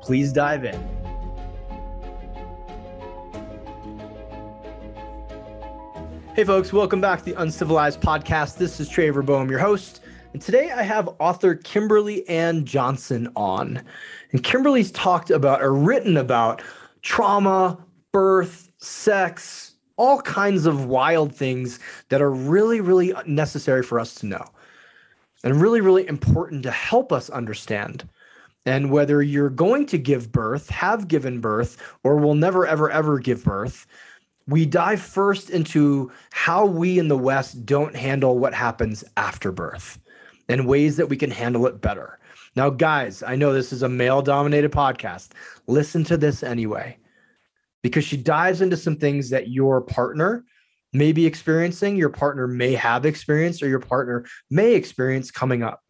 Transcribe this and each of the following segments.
Please dive in. Hey, folks, welcome back to the Uncivilized Podcast. This is Trevor Boehm, your host. And today I have author Kimberly Ann Johnson on. And Kimberly's talked about or written about trauma, birth, sex, all kinds of wild things that are really, really necessary for us to know and really, really important to help us understand and whether you're going to give birth, have given birth, or will never, ever, ever give birth, we dive first into how we in the West don't handle what happens after birth and ways that we can handle it better. Now, guys, I know this is a male dominated podcast. Listen to this anyway, because she dives into some things that your partner may be experiencing, your partner may have experienced, or your partner may experience coming up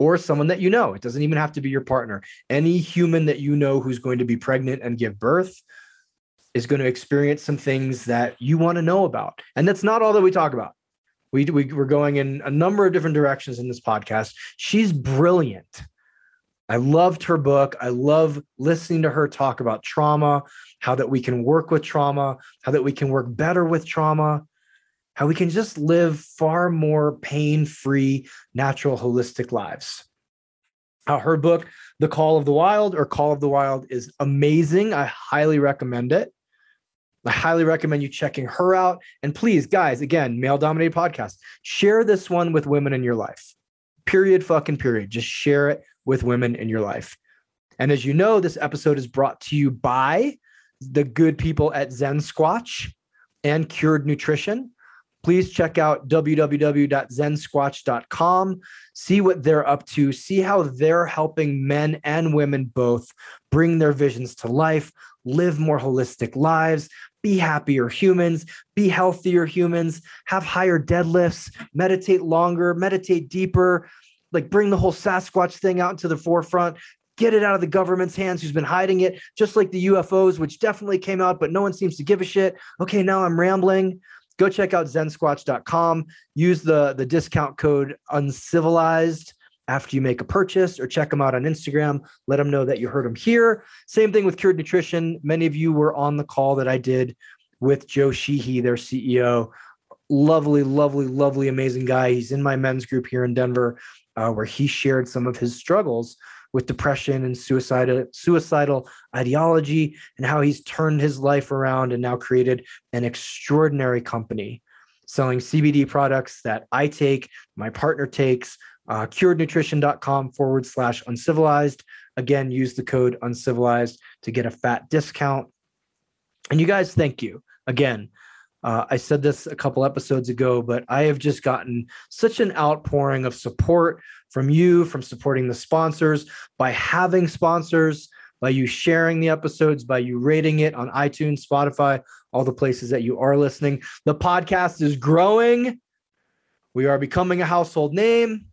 or someone that you know. It doesn't even have to be your partner. Any human that you know who's going to be pregnant and give birth is going to experience some things that you want to know about. And that's not all that we talk about. We, we, we're going in a number of different directions in this podcast. She's brilliant. I loved her book. I love listening to her talk about trauma, how that we can work with trauma, how that we can work better with trauma how we can just live far more pain free, natural, holistic lives. Uh, her book, The Call of the Wild or Call of the Wild, is amazing. I highly recommend it. I highly recommend you checking her out. And please, guys, again, male dominated podcast, share this one with women in your life. Period, fucking period. Just share it with women in your life. And as you know, this episode is brought to you by the good people at Zen Squatch and Cured Nutrition please check out www.zensquatch.com. See what they're up to, see how they're helping men and women both bring their visions to life, live more holistic lives, be happier humans, be healthier humans, have higher deadlifts, meditate longer, meditate deeper, like bring the whole Sasquatch thing out into the forefront. Get it out of the government's hands who's been hiding it, just like the UFOs, which definitely came out, but no one seems to give a shit. Okay, now I'm rambling go check out zensquatch.com. Use the, the discount code uncivilized after you make a purchase or check them out on Instagram. Let them know that you heard them here. Same thing with Cured Nutrition. Many of you were on the call that I did with Joe Sheehy, their CEO. Lovely, lovely, lovely, amazing guy. He's in my men's group here in Denver, uh, where he shared some of his struggles with depression and suicidal suicidal ideology and how he's turned his life around and now created an extraordinary company selling CBD products that I take, my partner takes, uh, curednutrition.com forward slash uncivilized. Again, use the code uncivilized to get a fat discount. And you guys, thank you. Again, uh, I said this a couple episodes ago, but I have just gotten such an outpouring of support from you, from supporting the sponsors, by having sponsors, by you sharing the episodes, by you rating it on iTunes, Spotify, all the places that you are listening. The podcast is growing. We are becoming a household name.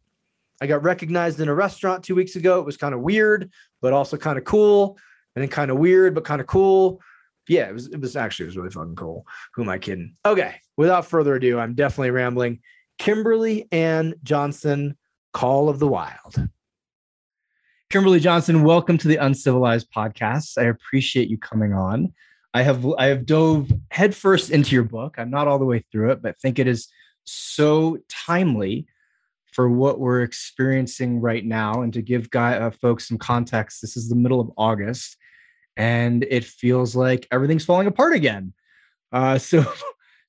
I got recognized in a restaurant two weeks ago. It was kind of weird, but also kind of cool. And then kind of weird, but kind of cool yeah, it was it was actually it was really fucking cool. Who am I kidding? Okay, without further ado, I'm definitely rambling. Kimberly Ann Johnson, Call of the Wild. Kimberly Johnson, welcome to the Uncivilized Podcast. I appreciate you coming on. I have I have dove headfirst into your book. I'm not all the way through it, but think it is so timely for what we're experiencing right now. And to give guy uh, folks some context, this is the middle of August and it feels like everything's falling apart again. Uh, so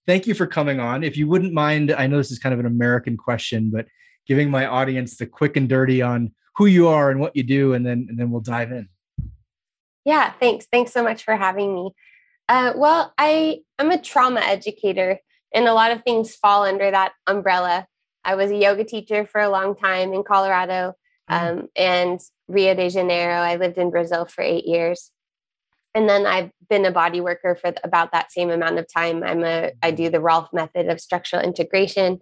thank you for coming on. If you wouldn't mind, I know this is kind of an American question, but giving my audience the quick and dirty on who you are and what you do, and then and then we'll dive in. Yeah, thanks. Thanks so much for having me. Uh, well, I I'm a trauma educator, and a lot of things fall under that umbrella. I was a yoga teacher for a long time in Colorado. mm-hmm. um, and Rio de Janeiro. I lived in Brazil for eight years. And then I've been a body worker for about that same amount of time. I'm a I do the Rolf method of structural integration.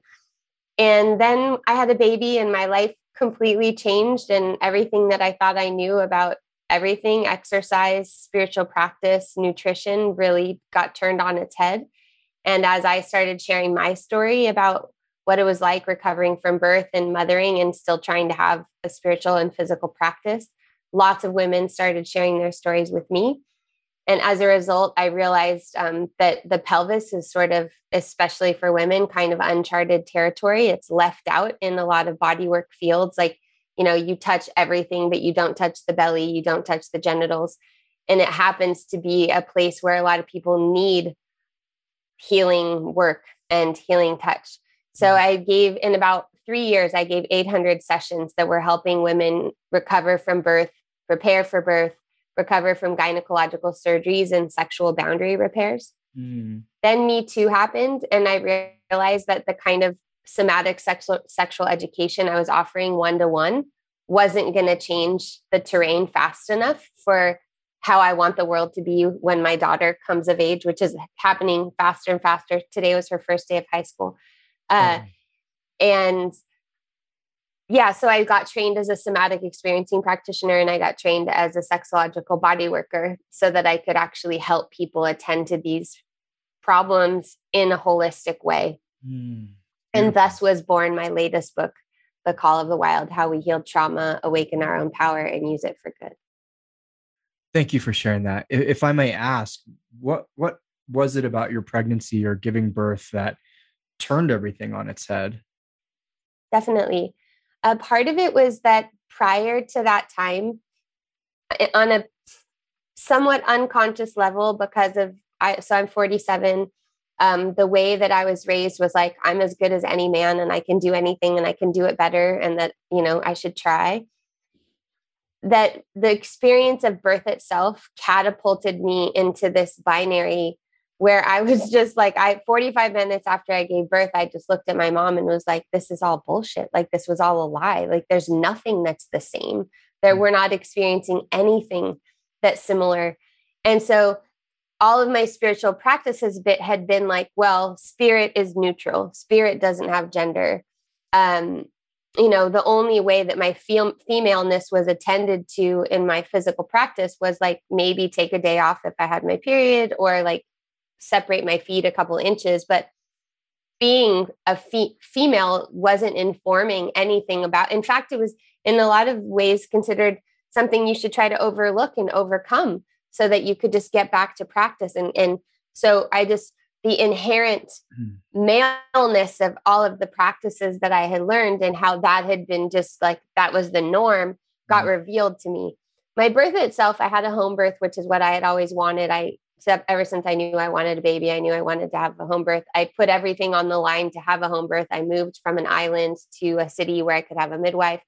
And then I had a baby and my life completely changed and everything that I thought I knew about everything exercise, spiritual practice, nutrition really got turned on its head. And as I started sharing my story about what it was like recovering from birth and mothering and still trying to have a spiritual and physical practice, lots of women started sharing their stories with me. And as a result, I realized um, that the pelvis is sort of, especially for women, kind of uncharted territory. It's left out in a lot of bodywork fields. Like, you know, you touch everything, but you don't touch the belly, you don't touch the genitals. And it happens to be a place where a lot of people need healing work and healing touch. So mm-hmm. I gave in about three years, I gave 800 sessions that were helping women recover from birth, prepare for birth, recover from gynecological surgeries and sexual boundary repairs. Mm. Then Me Too happened, and I realized that the kind of somatic sexual sexual education I was offering one to one wasn't going to change the terrain fast enough for how I want the world to be when my daughter comes of age, which is happening faster and faster. Today was her first day of high school. Uh, mm. And yeah, so I got trained as a somatic experiencing practitioner and I got trained as a sexological body worker so that I could actually help people attend to these problems in a holistic way. Mm, and thus was born my latest book, The Call of the Wild How We Heal Trauma, Awaken Our Own Power, and Use It for Good. Thank you for sharing that. If I may ask, what what was it about your pregnancy or giving birth that turned everything on its head? Definitely a part of it was that prior to that time, on a somewhat unconscious level, because of I, so I'm 47. Um, the way that I was raised was like I'm as good as any man, and I can do anything, and I can do it better, and that you know I should try. That the experience of birth itself catapulted me into this binary where I was just like, I 45 minutes after I gave birth, I just looked at my mom and was like, this is all bullshit. Like, this was all a lie. Like, there's nothing that's the same. There, mm. we're not experiencing anything that's similar. And so, all of my spiritual practices bit had been like, well, spirit is neutral, spirit doesn't have gender. Um, you know, the only way that my fem- femaleness was attended to in my physical practice was like maybe take a day off if I had my period or like separate my feet a couple inches, but being a fe- female wasn't informing anything about. In fact, it was in a lot of ways considered something you should try to overlook and overcome so that you could just get back to practice. And, and so I just, the inherent mm. maleness of all of the practices that I had learned and how that had been just like that was the norm got mm. revealed to me. My birth itself, I had a home birth, which is what I had always wanted. I except ever since I knew I wanted a baby, I knew I wanted to have a home birth. I put everything on the line to have a home birth. I moved from an island to a city where I could have a midwife.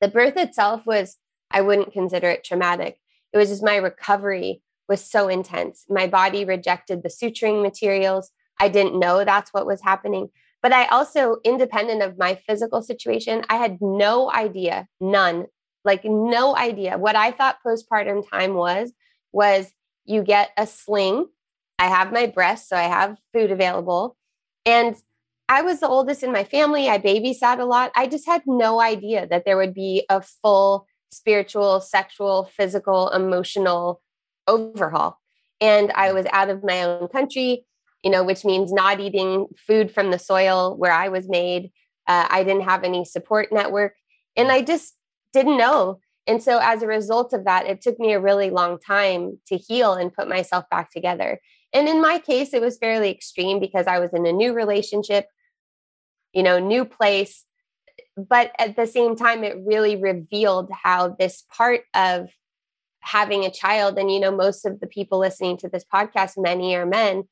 The birth itself was, I wouldn't consider it traumatic. It was just my recovery was so intense. My body rejected the suturing materials. I didn't know that's what was happening. But I also, independent of my physical situation, I had no idea, none, like no idea. What I thought postpartum time was, was you get a sling. I have my breast, so I have food available. And I was the oldest in my family. I babysat a lot. I just had no idea that there would be a full spiritual, sexual, physical, emotional overhaul. And I was out of my own country, you know, which means not eating food from the soil where I was made. Uh, I didn't have any support network. And I just didn't know and so, as a result of that, it took me a really long time to heal and put myself back together. And in my case, it was fairly extreme because I was in a new relationship, you know, new place. But at the same time, it really revealed how this part of having a child, and, you know, most of the people listening to this podcast, many are men,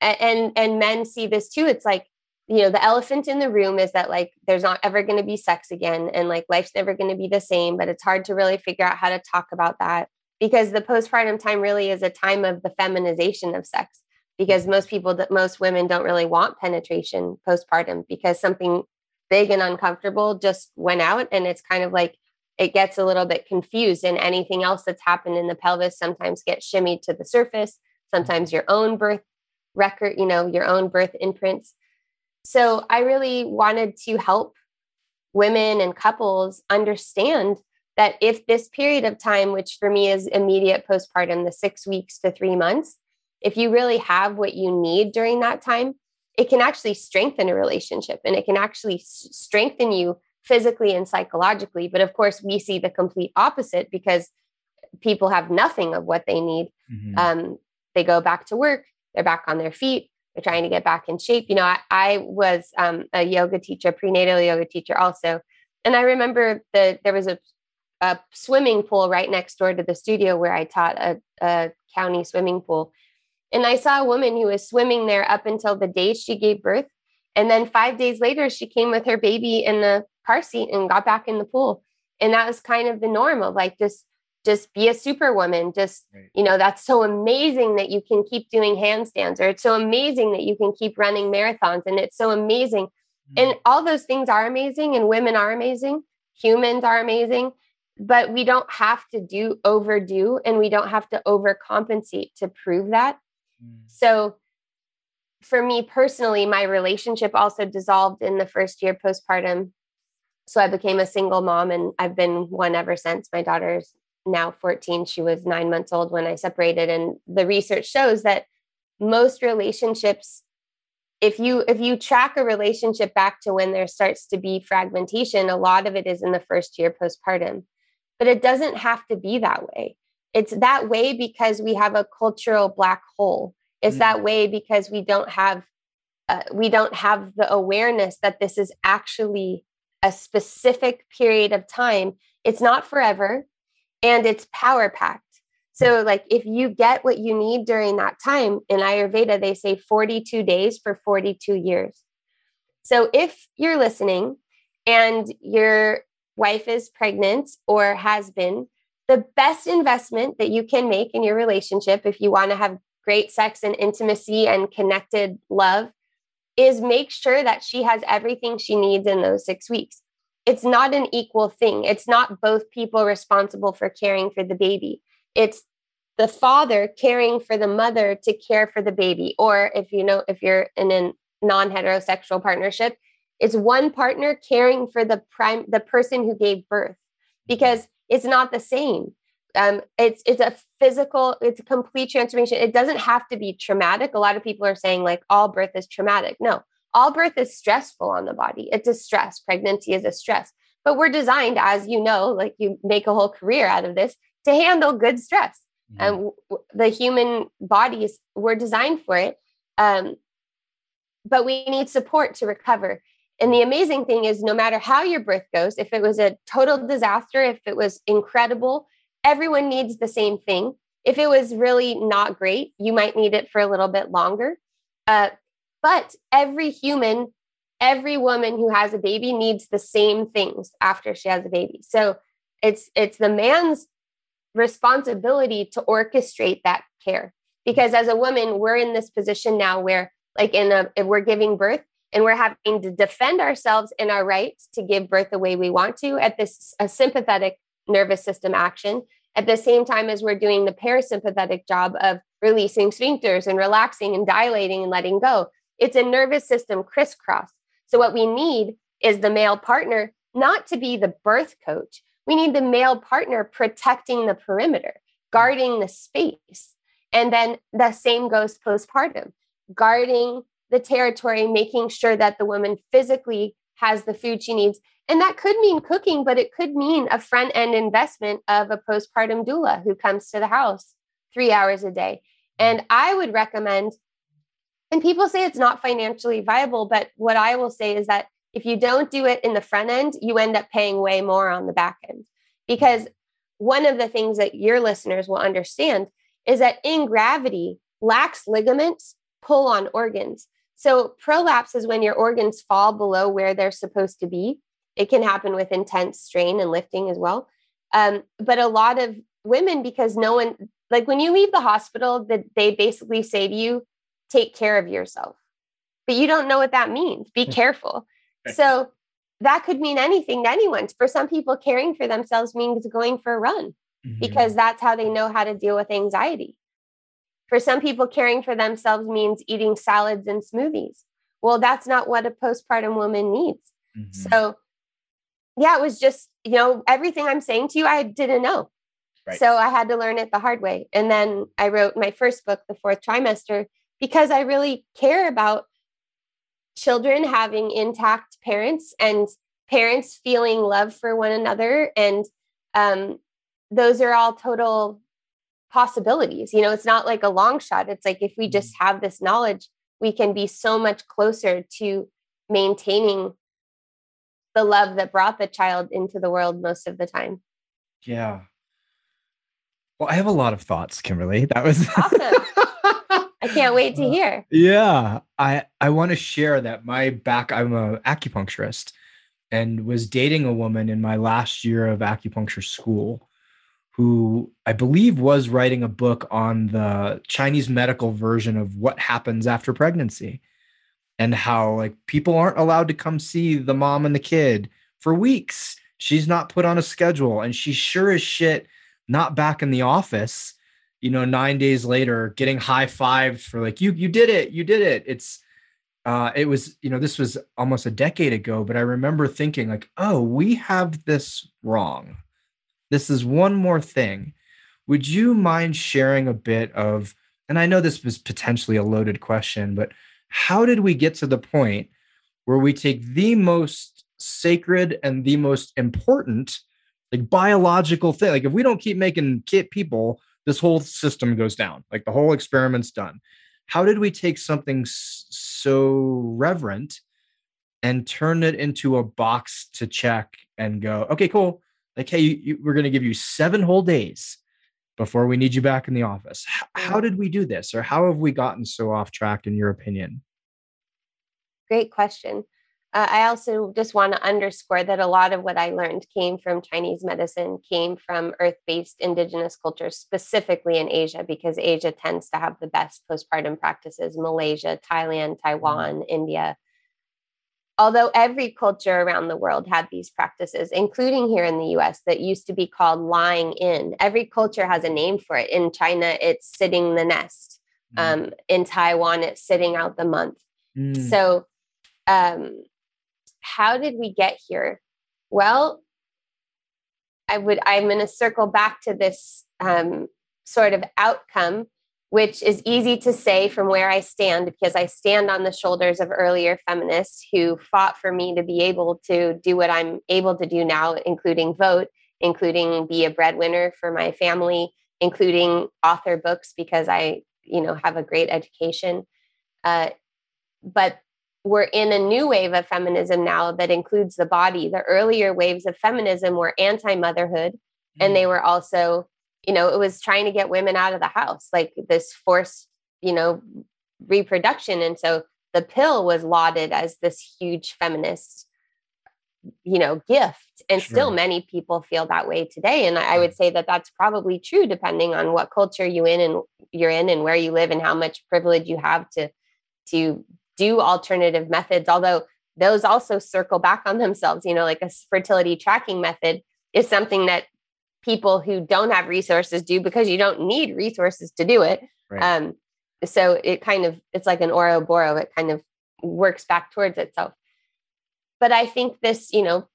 and and men see this too. It's like you know the elephant in the room is that like there's not ever going to be sex again and like life's never going to be the same but it's hard to really figure out how to talk about that because the postpartum time really is a time of the feminization of sex because mm-hmm. most people that most women don't really want penetration postpartum because something big and uncomfortable just went out. And it's kind of like it gets a little bit confused, and anything else that's happened in the pelvis sometimes gets shimmied to the surface. Mm-hmm. Sometimes your own birth record, you know, your own birth imprints. So I really wanted to help women and couples understand that if this period of time, which for me is immediate postpartum, the six weeks to three months, if you really have what you need during that time, it can actually strengthen a relationship and it can actually s- strengthen you physically and psychologically. But of course, we see the complete opposite because people have nothing of what they need. Mm-hmm. Um, they go back to work, they're back on their feet, they're trying to get back in shape. You know, I, I was um, a yoga teacher, prenatal yoga teacher also. And I remember that there was a a swimming pool right next door to the studio where I taught a, a county swimming pool. And I saw a woman who was swimming there up until the day she gave birth. And then five days later, she came with her baby in the car seat and got back in the pool. And that was kind of the norm of like just just be a superwoman. Just, right. you know, that's so amazing that you can keep doing handstands, or it's so amazing that you can keep running marathons. And it's so amazing. Mm-hmm. And all those things are amazing, and women are amazing, humans are amazing but we don't have to do overdo and we don't have to overcompensate to prove that. Mm. So for me personally, my relationship also dissolved in the first year postpartum. So I became a single mom and I've been one ever since. My daughter's now 14. She was nine months old when I separated. And the research shows that most relationships if you if you track a relationship back to when there starts to be fragmentation a lot of it is in the first year postpartum but it doesn't have to be that way. It's that way because we have a cultural black hole. It's mm that way because we don't have uh, we don't have the awareness that this is actually a specific period of time. It's not forever and it's power packed. So, like, if you get what you need during that time in Ayurveda, they say 42 days for 42 years. So, if you're listening and you're wife is pregnant or has been, the best investment that you can make in your relationship, if you want to have great sex and intimacy and connected love, is make sure that she has everything she needs in those six weeks. It's not an equal thing. It's not both people responsible for caring for the baby. It's the father caring for the mother to care for the baby. Or if you know, if you're in a non heterosexual partnership, it's one partner caring for the prime the person who gave birth because it's not the same. Um, it's it's a physical, it's a complete transformation. It doesn't have to be traumatic. A lot of people are saying like all birth is traumatic. No, all birth is stressful on the body. It's a stress. Pregnancy is a stress. But we're designed, as you know, like you make a whole career out of this to handle good stress. Mm-hmm. And w- the human bodies were designed for it. Um, but we need support to recover. And the amazing thing is, no matter how your birth goes, if it was a total disaster, if it was incredible, everyone needs the same thing. If it was really not great, you might need it for a little bit longer. Uh, but every human, every woman who has a baby needs the same things after she has a baby. So it's it's the man's responsibility to orchestrate that care. Because as a woman, we're in this position now where, like, in a we're giving birth, and we're having to defend ourselves in our right to give birth the way we want to at this a sympathetic nervous system action at the same time as we're doing the parasympathetic job of releasing sphincters and relaxing and dilating and letting go it's a nervous system crisscross so what we need is the male partner not to be the birth coach we need the male partner protecting the perimeter guarding the space and then the same goes postpartum guarding the territory, making sure that the woman physically has the food she needs. And that could mean cooking, but it could mean a front end investment of a postpartum doula who comes to the house three hours a day. And I would recommend, and people say it's not financially viable, but what I will say is that if you don't do it in the front end, you end up paying way more on the back end. Because one of the things that your listeners will understand is that in gravity, lax ligaments pull on organs. So, prolapse is when your organs fall below where they're supposed to be. It can happen with intense strain and lifting as well. Um, but a lot of women, because no one, like when you leave the hospital, that they basically say to you, take care of yourself. But you don't know what that means. Be careful. So, that could mean anything to anyone. For some people, caring for themselves means going for a run mm-hmm. because that's how they know how to deal with anxiety. For some people, caring for themselves means eating salads and smoothies. Well, that's not what a postpartum woman needs. Mm-hmm. So, yeah, it was just, you know, everything I'm saying to you, I didn't know. Right. So I had to learn it the hard way. And then I wrote my first book, The Fourth Trimester, because I really care about children having intact parents and parents feeling love for one another. And um, those are all total possibilities. You know, it's not like a long shot. It's like if we just mm-hmm. have this knowledge, we can be so much closer to maintaining the love that brought the child into the world most of the time. Yeah. Well, I have a lot of thoughts, Kimberly. That was awesome. I can't wait to uh, hear. Yeah, I I want to share that my back. I'm a acupuncturist, and was dating a woman in my last year of acupuncture school, who I believe was writing a book on the Chinese medical version of what happens after pregnancy, and how like people aren't allowed to come see the mom and the kid for weeks. She's not put on a schedule, and she's sure as shit not back in the office you know, nine days later, getting high fived for like, you, you did it, you did it. It's, uh, it was, you know, this was almost a decade ago, but I remember thinking like, oh, we have this wrong. This is one more thing. Would you mind sharing a bit of, and I know this was potentially a loaded question, but how did we get to the point where we take the most sacred and the most important, like biological thing? Like if we don't keep making kit people this whole system goes down. Like the whole experiment's done. How did we take something so reverent and turn it into a box to check and go, okay, cool. Like, hey, you, you, we're going to give you seven whole days before we need you back in the office. H- how did we do this? Or how have we gotten so off track, in your opinion? Great question. Uh, I also just want to underscore that a lot of what I learned came from Chinese medicine, came from earth based indigenous cultures, specifically in Asia, because Asia tends to have the best postpartum practices Malaysia, Thailand, Taiwan, mm. India. Although every culture around the world had these practices, including here in the US, that used to be called lying in. Every culture has a name for it. In China, it's sitting the nest. Mm. Um, in Taiwan, it's sitting out the month. Mm. So, um, how did we get here? Well, I would, I'm going to circle back to this um, sort of outcome, which is easy to say from where I stand because I stand on the shoulders of earlier feminists who fought for me to be able to do what I'm able to do now, including vote, including be a breadwinner for my family, including author books because I, you know, have a great education. Uh, but we're in a new wave of feminism now that includes the body. The earlier waves of feminism were anti motherhood, mm-hmm. and they mm. were also, you know, it was trying to get women out of the house, like this forced, you know, reproduction. And so the pill was lauded as this huge feminist, you know, gift. And sure. still many people feel that way today. And I would say that that's probably true depending on what culture you in and you're in and where you live and how much privilege you have to to do alternative methods, although those also circle back on themselves. You know, like a fertility tracking method is something that people who don't have resources do because you don't need resources to do it. Right. Um, so it kind of it's like an Ouroboros. It kind of works back towards itself. But I think this, you know,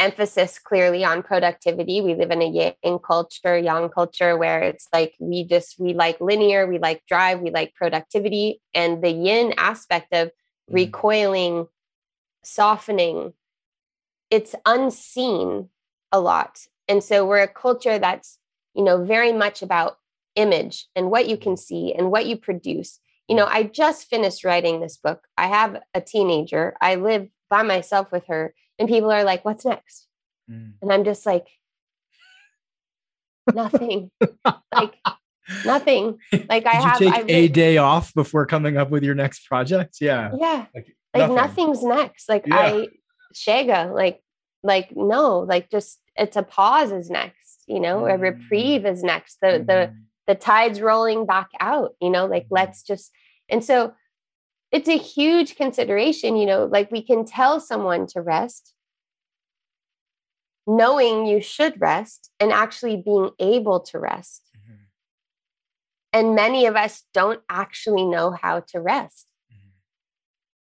emphasis clearly on productivity. We live in a yang culture, yang culture, where it's like we just we like linear, we like drive, we like productivity, and the yin aspect of mm-hmm. recoiling, softening, it's unseen a lot. And so we're a culture that's you know very much about image and what you can see and what you produce. You know, I just finished writing this book. I have a teenager. I live by myself with her and people are like, what's next? Mm. And I'm just like, nothing. like nothing. Like I have take I a day off before coming up with your next project. Yeah. Yeah. Like, like nothing's next. Like yeah. I Shaga, like, like no, like just it's a pause is next, you know, mm. a reprieve is next. The mm. the the tide's rolling back out, you know, like mm. let's just and so it's a huge consideration you know like we can tell someone to rest knowing you should rest and actually being able to rest. Mm-hmm. And many of us don't actually know how to rest. Mm-hmm.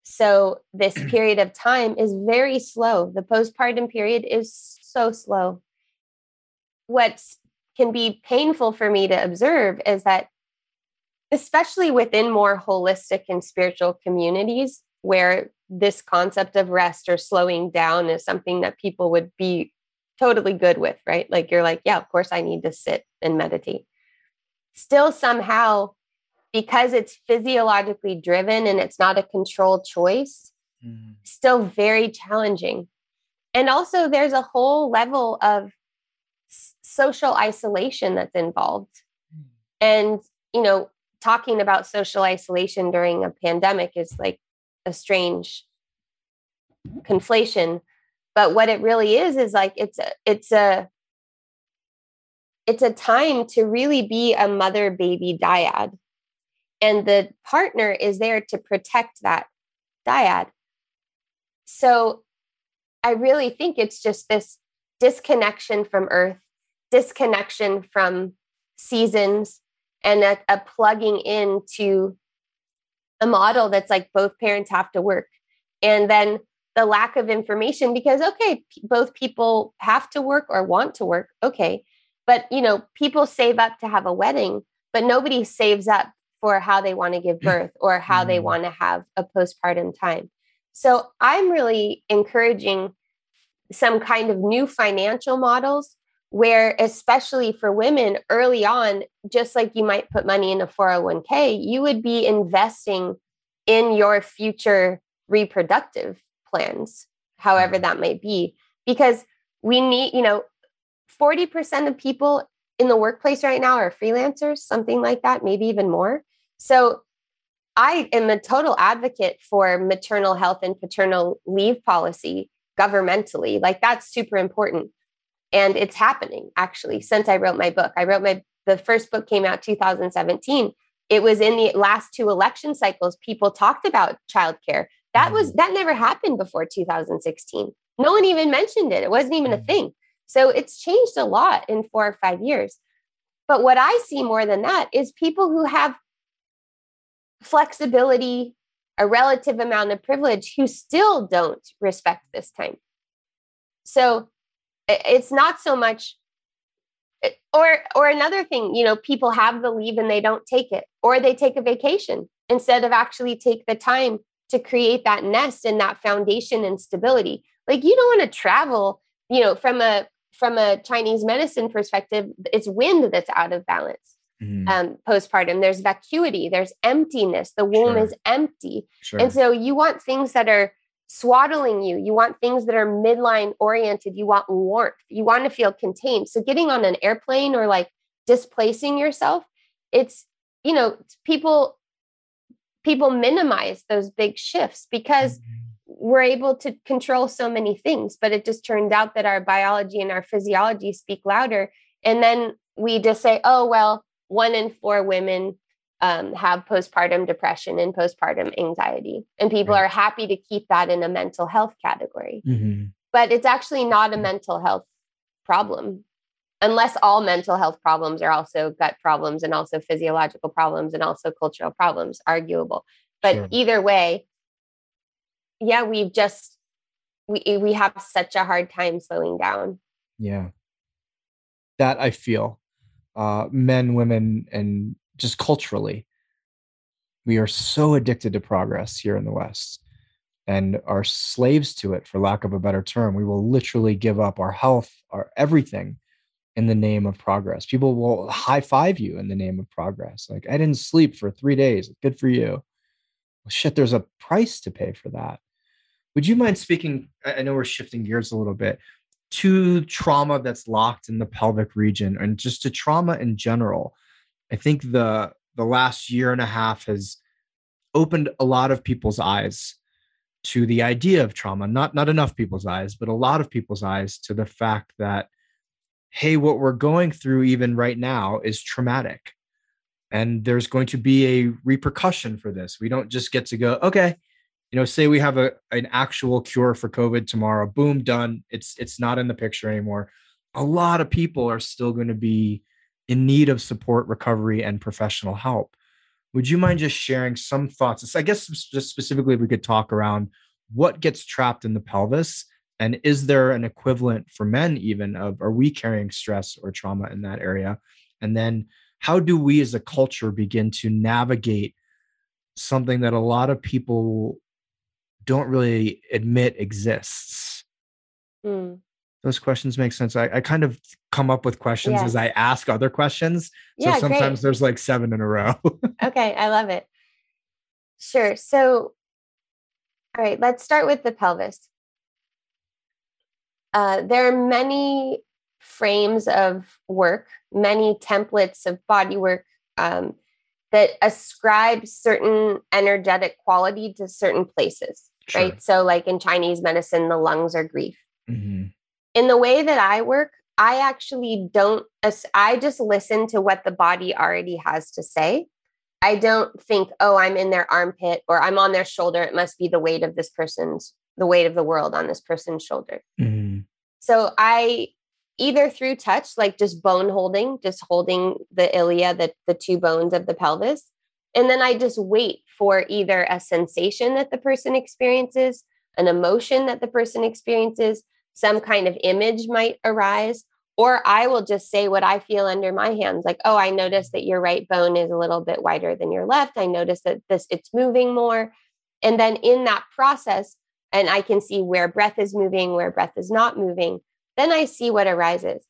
So, this period of time is very slow. The postpartum period is so slow. What can be painful for me to observe is that, especially within more holistic and spiritual communities, where this concept of rest or slowing down is something that people would be totally good with, right? Like you're like, yeah, of course I need to sit and meditate. Still, somehow, because it's physiologically driven and it's not a controlled choice, mm. still very challenging. And also, there's a whole level of social isolation that's involved. Mm. And, you know, talking about social isolation during a pandemic is like a strange conflation. But what it really is is like it's a it's a it's a time to really be a mother baby dyad. And the partner is there to protect that dyad. So i really think it's just this disconnection from earth disconnection from seasons and a, a plugging into a model that's like both parents have to work. And then the lack of information because okay both people have to work or want to work okay. But you know people save up to have a wedding but nobody saves up for how they want to give birth or how they mm. want to have a postpartum time. So i'm really encouraging some kind of new financial models where especially for women early on just like you might put money in a 401k you would be investing in your future reproductive plans, however mm-hmm. that might be, because we need, you know, 40% of people in the workplace right now are freelancers, something like that, maybe even more. So I am a total advocate for maternal health and paternal leave policy governmentally. Like that's super important. And it's happening actually since I wrote my book. I wrote my the first book came out 2017 it was in the last two election cycles people talked about childcare. That was mm-hmm. that never happened before 2016 no one even mentioned it. It wasn't even a mm-hmm. thing. So it's changed a lot in four or five years. But what i see more than that is people who have flexibility a relative amount of privilege who still don't respect this time. So it's not so much or or another thing you know people have the leave and they don't take it or they take a vacation instead of actually take the time to create that nest and that foundation and stability like you don't want to travel you know from a from a chinese medicine perspective it's wind that's out of balance mm. um, postpartum there's vacuity there's emptiness the womb sure. is empty sure. and so you want things that are swaddling you. You want things that are midline oriented. You want warmth. You want to feel contained. So getting on an airplane or like displacing yourself, it's, you know, people people minimize those big shifts because mm-hmm. we're able to control so many things, but it just turns out that our biology and our physiology speak louder. And then we just say, oh, well, one in four women um, have postpartum depression and postpartum anxiety. And people right. are happy to keep that in a mental health category. Mm-hmm. But it's actually not a mental health problem, unless all mental health problems are also gut problems and also physiological problems and also cultural problems, arguable. But sure. either way, yeah, we've just, we, we have such a hard time slowing down. Yeah. That I feel. Uh, men, women, and just culturally. We are so addicted to progress here in the West and are slaves to it, for lack of a better term. We will literally give up our health, our everything in the name of progress. People will high five you in the name of progress. Like, I didn't sleep for three days. Good for you. Well, shit, there's a price to pay for that. Would you mind speaking? I know we're shifting gears a little bit to trauma that's locked in the pelvic region and just to trauma in general. I think the the last year and a half has opened a lot of people's eyes to the idea of trauma. Not not enough people's eyes, but a lot of people's eyes to the fact that hey, what we're going through even right now is traumatic. And there's going to be a repercussion for this. We don't just get to go, okay, you know, say we have a an actual cure for COVID tomorrow, boom, done. It's it's not in the picture anymore. A lot of people are still going to be in need of support, recovery, and professional help. Would you mind just sharing some thoughts? I guess just specifically, we could talk around what gets trapped in the pelvis, and is there an equivalent for men, even of are we carrying stress or trauma in that area? And then, how do we as a culture begin to navigate something that a lot of people don't really admit exists? Mm those questions make sense. I, I kind of come up with questions yes. as I ask other questions. So yeah, sometimes great. there's like seven in a row. okay, I love it. Sure. So, all right, let's start with the pelvis. Uh, there are many frames of work, many templates of body work um, that ascribe certain energetic quality to certain places, sure. right? So, like in Chinese medicine, the lungs are grief. Mm-hmm in the way that I work, I actually don't, I just listen to what the body already has to say. I don't think, oh, I'm in their armpit or I'm on their shoulder. It must be the weight of this person's, the weight of the world on this person's shoulder. Mm-hmm. So I either through touch, like just bone holding, just holding the ilia, the, the two bones of the pelvis. And then I just wait for either a sensation that the person experiences, an emotion that the person experiences, some kind of image might arise or I will just say what I feel under my hands like oh I notice that your right bone is a little bit wider than your left. I notice that this it's moving more. And then in that process and I can see where breath is moving where breath is not moving then I see what arises.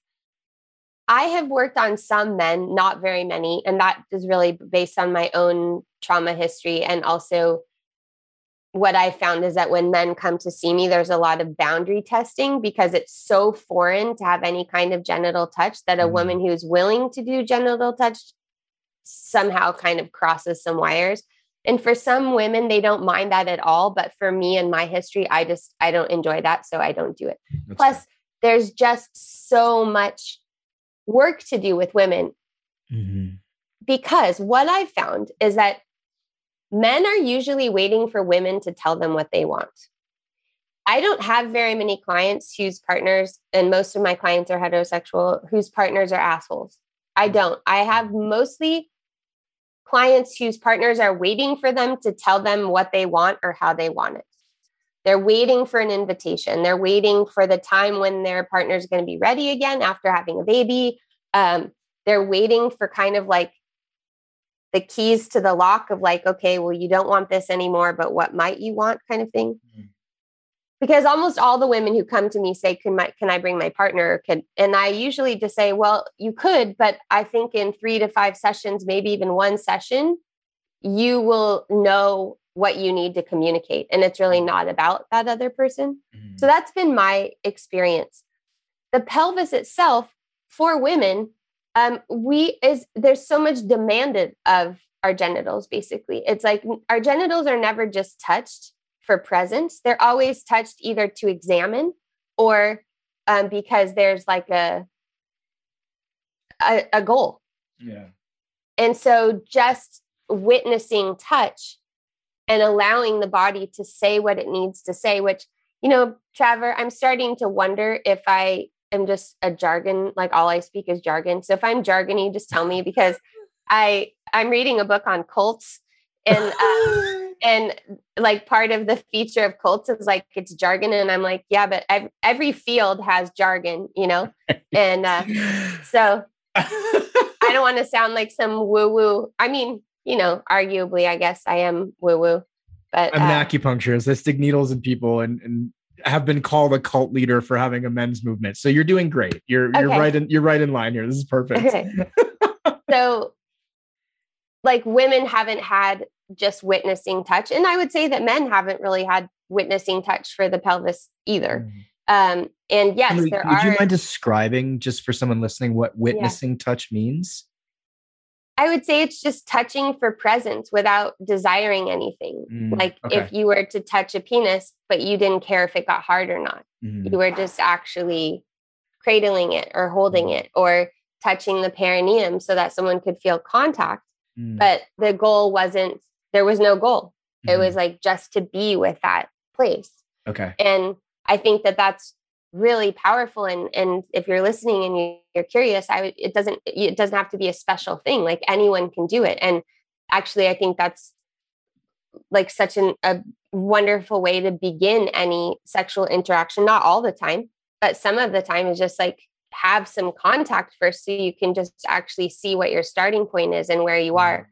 I have worked on some men not very many and that is really based on my own trauma history and also what I found is that when men come to see me, there's a lot of boundary testing because it's so foreign to have any kind of genital touch that a mm-hmm. woman who's willing to do genital touch somehow kind of crosses some wires. And for some women, they don't mind that at all. But for me and my history, I just, I don't enjoy that. So I don't do it. That's Plus, there's just so much work to do with women. Mm-hmm. Because what I found is that men are usually waiting for women to tell them what they want. I don't have very many clients whose partners, and most of my clients are heterosexual, whose partners are assholes. I don't. I have mostly clients whose partners are waiting for them to tell them what they want or how they want it. They're waiting for an invitation. They're waiting for the time when their partner is going to be ready again after having a baby. Um, they're waiting for kind of like the keys to the lock of like, okay, well, you don't want this anymore, but what might you want kind of thing. Mm-hmm. Because almost all the women who come to me say, can my can I bring my partner? Can and I usually just say, well, you could, but I think in three to five sessions, maybe even one session, you will know what you need to communicate. And it's really mm-hmm. not about that other person. Mm-hmm. So that's been my experience. The pelvis itself for women um, we is there's so much demanded of our genitals basically. It's like our genitals are never just touched for presence they're always touched either to examine or um, because there's like a, a a goal. Yeah. And so just witnessing touch and allowing the body to say what it needs to say which you know Trevor I'm starting to wonder if I am just a jargon, like all I speak is jargon. So if I'm jargony, just tell me because I I'm reading a book on cults and uh, and like part of the feature of cults is like it's jargon and I'm like yeah but every, every field has jargon you know and uh, so I don't want to sound like some woo woo I mean you know arguably I guess I am woo woo but I'm uh, an acupuncturist I stick needles in people and and have been called a cult leader for having a men's movement. So you're doing great. You're okay. you're right in you're right in line here. This is perfect. Okay. so like women haven't had just witnessing touch and I would say that men haven't really had witnessing touch for the pelvis either. Mm. Um and yes, there would are Would you mind describing just for someone listening what witnessing yeah. touch means? I would say it's just touching for presence without desiring anything. Mm, like okay. if you were to touch a penis, but you didn't care if it got hard or not, mm. you were just actually cradling it or holding mm. it or touching the perineum so that someone could feel contact. Mm. But the goal wasn't, there was no goal. Mm-hmm. It was like just to be with that place. Okay. And I think that that's really powerful and and if you're listening and you're curious i would it doesn't it doesn't have to be a special thing like anyone can do it and actually i think that's like such an, a wonderful way to begin any sexual interaction not all the time but some of the time is just like have some contact first so you can just actually see what your starting point is and where you are mm-hmm.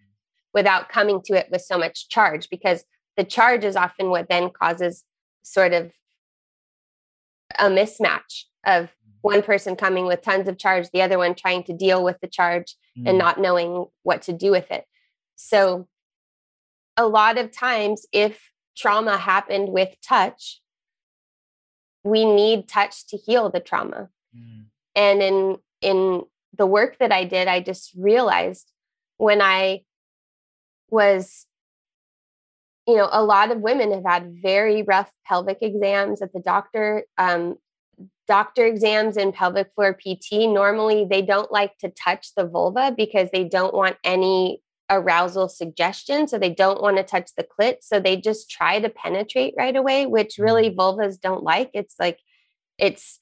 without coming to it with so much charge because the charge is often what then causes sort of a mismatch of one person coming with tons of charge, the other one trying to deal with the charge mm. and not knowing what to do with it. So, a lot of times, if trauma happened with touch, we need touch to heal the trauma. Mm. And in in the work that I did, I just realized when I was you know, a lot of women have had very rough pelvic exams at the doctor. Um, doctor exams and pelvic floor PT, normally they don't like to touch the vulva because they don't want any arousal suggestion. So they don't want to touch the clit. So they just try to penetrate right away, which really mm-hmm. vulvas don't like. It's like, it's,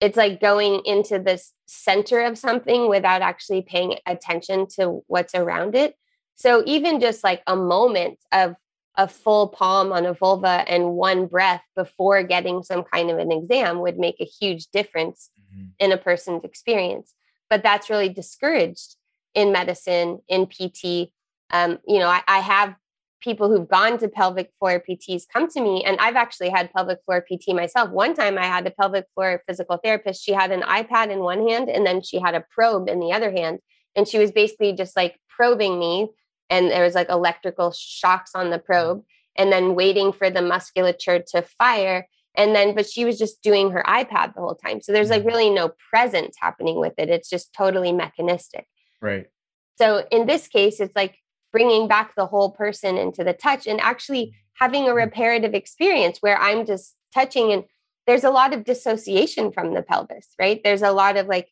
it's like going into this center of something without actually paying attention to what's around it. So even just like a moment of a full palm on a vulva and one breath before getting some kind of an exam would make a huge difference mm-hmm. in a person's experience. But that's really discouraged in medicine, in PT. Um, you know, I, I have people who've gone to pelvic floor PTs come to me, and I've actually had pelvic floor PT myself. One time I had a pelvic floor physical therapist. She had an iPad in one hand, and then she had a probe in the other hand. And she was basically just like probing me and there was like electrical shocks on the probe and then waiting for the musculature to fire and then but she was just doing her ipad the whole time. So there's like mm-hmm. really no presence happening with it. It's just totally mechanistic. Right. So in this case it's like bringing back the whole person into the touch and actually having a mm-hmm. reparative experience where i'm just touching and there's a lot of dissociation from the pelvis right? There's a lot of like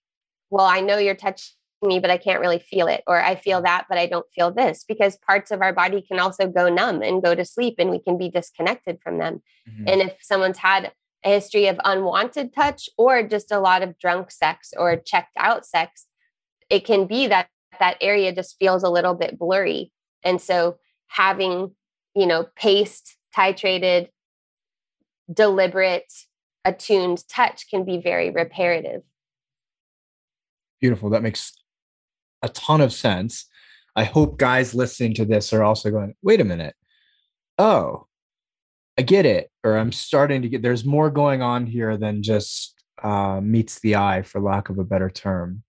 well i know you're touching me, but I can't really feel it. Or I feel that, but I don't feel this because parts of our body can also go numb and go to sleep and we can be disconnected from them. Mm-hmm. And if someone's had a history of unwanted touch or just a lot of drunk sex or checked out sex, it can be that that area just feels a little bit blurry. And so having, you know, paced, titrated, deliberate, attuned touch can be very reparative. Beautiful. That makes a ton of sense. I hope guys listening to this are also going, wait a minute. Oh, I get it. Or I'm starting to get, there's more going on here than just uh, meets the eye, for lack of a better term.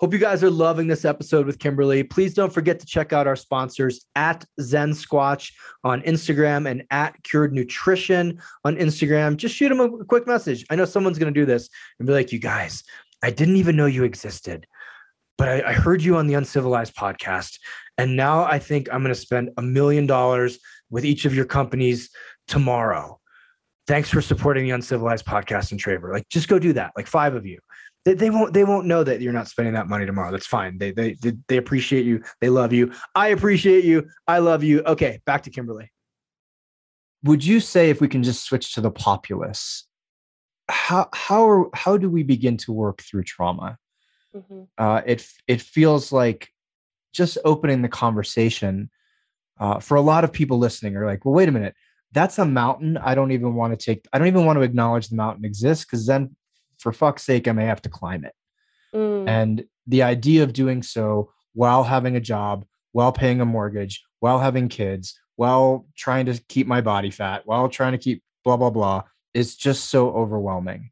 Hope you guys are loving this episode with Kimberly. Please don't forget to check out our sponsors at Zen Squatch on Instagram and at Cured Nutrition on Instagram. Just shoot them a quick message. I know someone's going to do this and be like, you guys, I didn't even know you existed but I, I heard you on the Uncivilized podcast. And now I think I'm going to spend a million dollars with each of your companies tomorrow. Thanks for supporting the Uncivilized podcast and Traver. Like, just go do that. Like five of you. They, they won't they won't know that you're not spending that money tomorrow. That's fine. They, they they they appreciate you. They love you. I appreciate you. I love you. Okay, back to Kimberly. Would you say if we can just switch to the populace, how how how do we begin to work through trauma? Mm-hmm. Uh, it it feels like just opening the conversation uh, for a lot of people listening are like, well, wait a minute, that's a mountain. I don't even want to take. I don't even want to acknowledge the mountain exists because then, for fuck's sake, I may have to climb it. Mm. And the idea of doing so while having a job, while paying a mortgage, while having kids, while trying to keep my body fat, while trying to keep blah blah blah is just so overwhelming.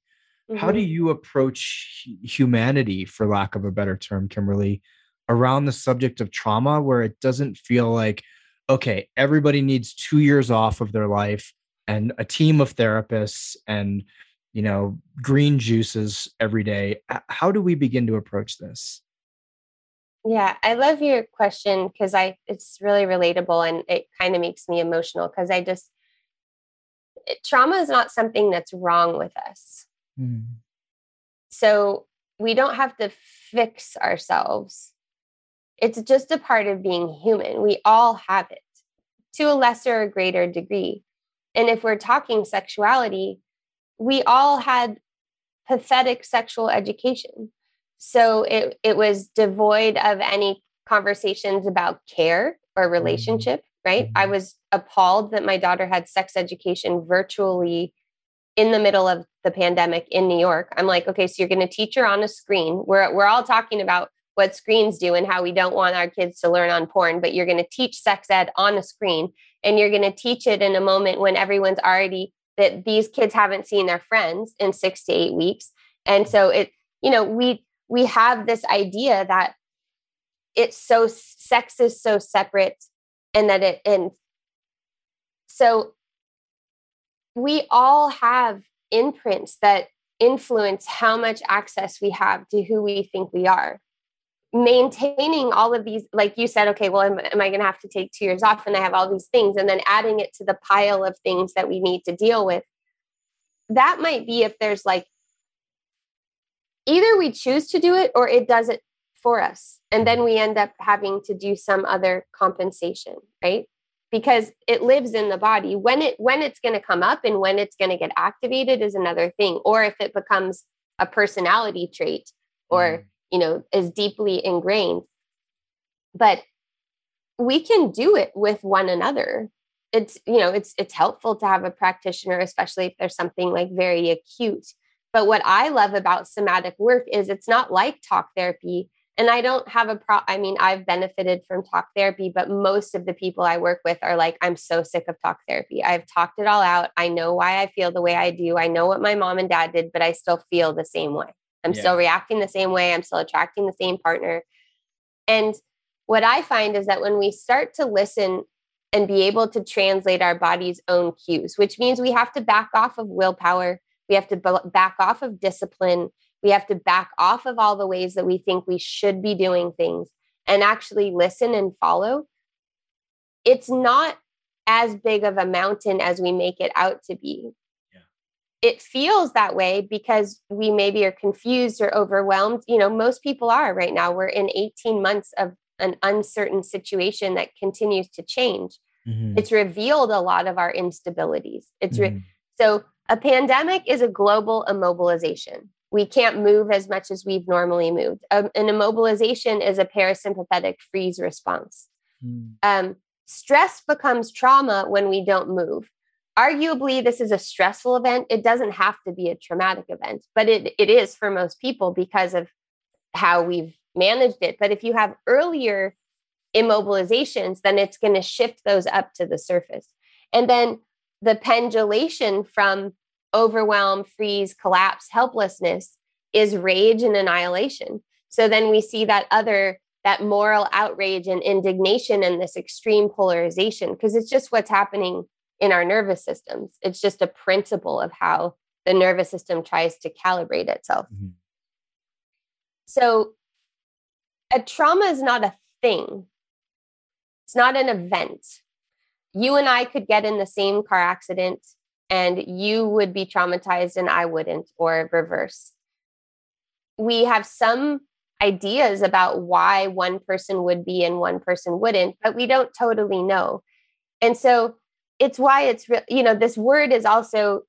Mm-hmm. How do mm-hmm. you approach humanity, for lack of a better term, Kimberly, around the subject of trauma where it doesn't feel like, okay, everybody needs two years off of their life and a team of therapists and you know green juices every day how do we begin to approach this yeah i love your question because i it's really relatable and it kind of makes me emotional because i just it, trauma is not something that's wrong with us Mm. So we don't have to fix ourselves. It's just a part of being human. We all have it. to a lesser or greater degree. And if we're talking sexuality, we all had pathetic sexual education. So it, it was devoid of any conversations about care or mm-hmm. relationship, right? I mm-hmm. was appalled that my daughter had sex education virtually in the middle of the pandemic in New York. I'm like, okay, so you're going to teach her on a screen. We're, we're all talking about what screens do and how we don't want our kids to learn on porn, but you're going to teach sex ed on a screen and you're going to teach it in a moment when everyone's already that these kids haven't seen their friends in 6 to 8 weeks. And so it you know, we we have this idea that it's so sex is so separate and that it and so we all have imprints that influence how much access we have to who we think we are. Maintaining all of these like you said okay well am, am i going to have to take two years off and i have all these things and then adding it to the pile of things that we need to deal with that might be if there's like either we choose to do it or it does it for us and then we end up having to do some other compensation right because it lives in the body. When it when it's going to come up and when it's going to get activated is another thing or if it becomes a personality trait or mm. you know is deeply ingrained. But we can do it with one another. It's you know it's it's helpful to have a practitioner especially if there's something like very acute. But what i love about somatic work is it's not like talk therapy and i don't have a pro i mean i've benefited from talk therapy but most of the people i work with are like i'm so sick of talk therapy. I've talked it all out. I know why i feel the way i do. I know what my mom and dad did but i still feel the same way. I'm yeah. still reacting the same way. I'm still attracting the same partner. And what i find is that when we start to listen and be able to translate our body's own cues which means we have to back off of willpower we have to back off of discipline we have to back off of all the ways that we think we should be doing things and actually listen and follow. It's not as big of a mountain as we make it out to be. Yeah. It feels that way because we maybe are confused or overwhelmed. You know, most people are right now. We're in 18 months of an uncertain situation that continues to change. Mm-hmm. It's revealed a lot of our instabilities. It's re- mm-hmm. so a pandemic is a global immobilization we can't move as much as we've normally moved. Um, an immobilization is a parasympathetic freeze response. Mm. Um, stress becomes trauma when we don't move. Arguably, this is a stressful event. It doesn't have to be a traumatic event, but it, it is for most people because of how we've managed it. But if you have earlier immobilizations, then it's going to shift those up to the surface. And then the pendulation from overwhelm, freeze, collapse, helplessness is rage and annihilation. So then we see that other, that moral outrage and indignation and this extreme polarization, because it's just what's happening in our nervous systems. It's just a principle of how the nervous system tries to calibrate itself. Mm-hmm. So a trauma is not a thing, it's not an event. You and I could get in the same car accident and you would be traumatized and I wouldn't, or reverse. We have some ideas about why one person would be and one person wouldn't, but we don't totally know. And so it's why it's, re- you know, this word is also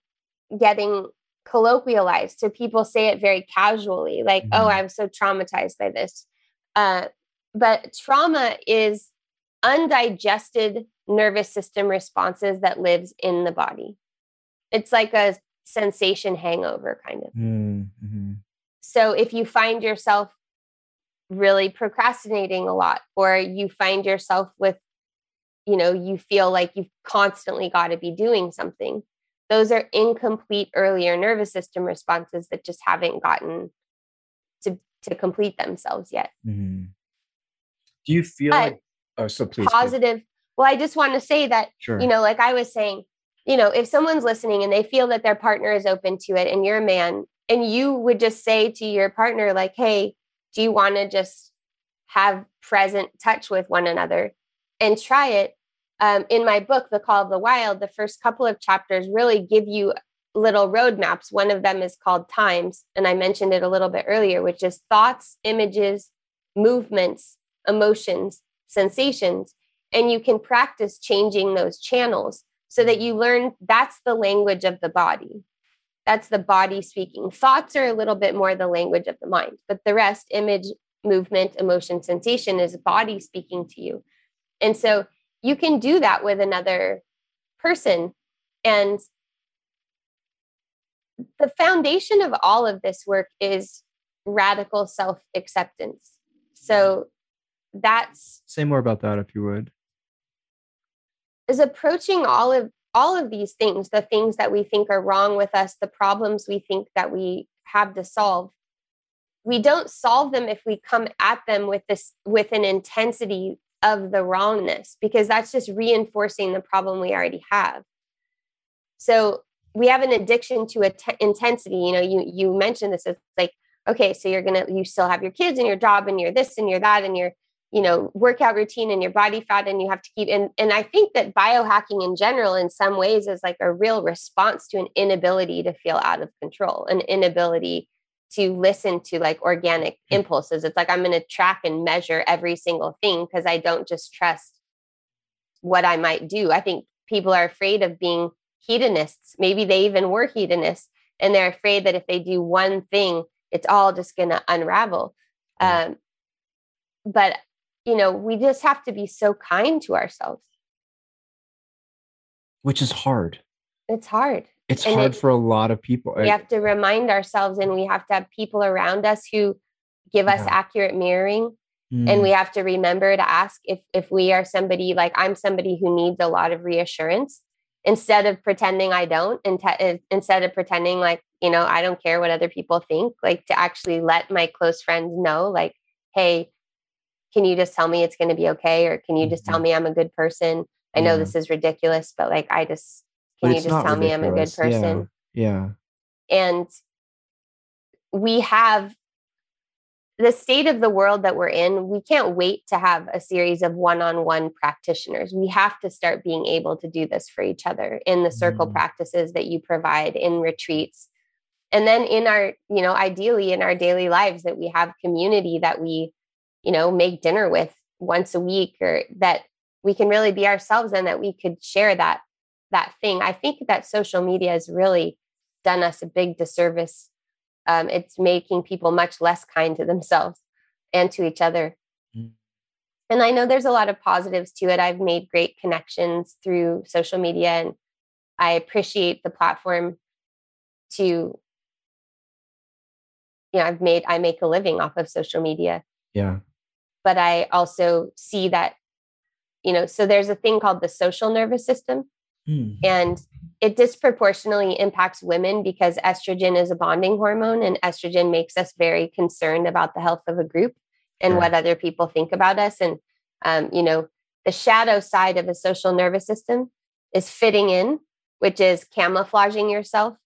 getting colloquialized. So people say it very casually, like, oh, mm-hmm. oh, I'm so traumatized by this. Uh, but trauma is undigested nervous system responses that lives in the body it's like a sensation hangover kind of. Mm-hmm. So if you find yourself really procrastinating a lot, or you find yourself with, you know, you feel like you've constantly got to be doing something, those are incomplete earlier nervous system responses that just haven't gotten to to complete themselves yet. Mm-hmm. Do you feel but like oh so please positive? Please. Well, I just want to say that sure. you know, like I was saying, you know, if someone's listening and they feel that their partner is open to it and you're a man and you would just say to your partner, like, hey, do you want to just have present touch with one another and try it? Um, in my book, The Call of the Wild, the first couple of chapters really give you little roadmaps. One of them is called Times, and I mentioned it a little bit earlier, which is thoughts, images, movements, emotions, sensations. and you can practice changing those channels so that you learn that's the language of the body. That's the body speaking. Thoughts are a little bit more the language of the mind but the rest image movement emotion sensation is body speaking to you. And so you can do that with another person. And the foundation of all of this work is radical self acceptance so that's say more about that if you would is approaching all of all of these things the things that we think are wrong with us the problems we think that we have to solve. We don't solve them if we come at them with this with an intensity of the wrongness because that's just reinforcing the problem we already have. So we have an addiction to a t- intensity you know you you mentioned this it's like okay so you're gonna you still have your kids and your job and you're this and you're that and you're you know workout routine and your body fat and you have to keep and and i think that biohacking in general in some ways is like a real response to an inability to feel out of control an inability to listen to like organic hmm. impulses. It's like i'm going to track and measure every single thing because i don't just trust what i might do. I think people are afraid of being hedonists. Maybe they even were hedonists and they're afraid that if they do one thing it's all just going to unravel um, but you know, we just have to be so kind to ourselves. Which is hard. It's hard. It's and hard it, for a lot of people. We have to remind ourselves and we have to have people around us who give us yeah. accurate mirroring. Mm. And we have to remember to ask if if we are somebody like I'm somebody who needs a lot of reassurance instead of pretending I don't and te- instead of pretending like, you know, I don't care what other people think, like to actually let my close friends know like, hey, can you just tell me it's going to be okay or can you just tell mm-hmm. me i'm a good person i know yeah. this is ridiculous but like i just can you just tell ridiculous. me i'm a good person yeah. yeah and we have the state of the world that we're in we can't wait to have a series of one-on-one practitioners we have to start being able to do this for each other in the circle mm. practices that you provide in retreats and then in our you know ideally in our daily lives that we have community that we you know, make dinner with once a week or that we can really be ourselves and that we could share that that thing. I think that social media has really done us a big disservice. Um, it's making people much less kind to themselves and to each other. Mm. And I know there's a lot of positives to it. I've made great connections through social media and I appreciate the platform to, you know, I've made, I make a living off of social media. Yeah but I also see that, you know, so there's a thing called the social nervous system. Mm. And it disproportionately impacts women because estrogen is a bonding hormone, and estrogen makes us very concerned about the health of a group and sure. what other people think about us. And, um, you know, the shadow side of a social nervous system is fitting in, which is camouflaging yourself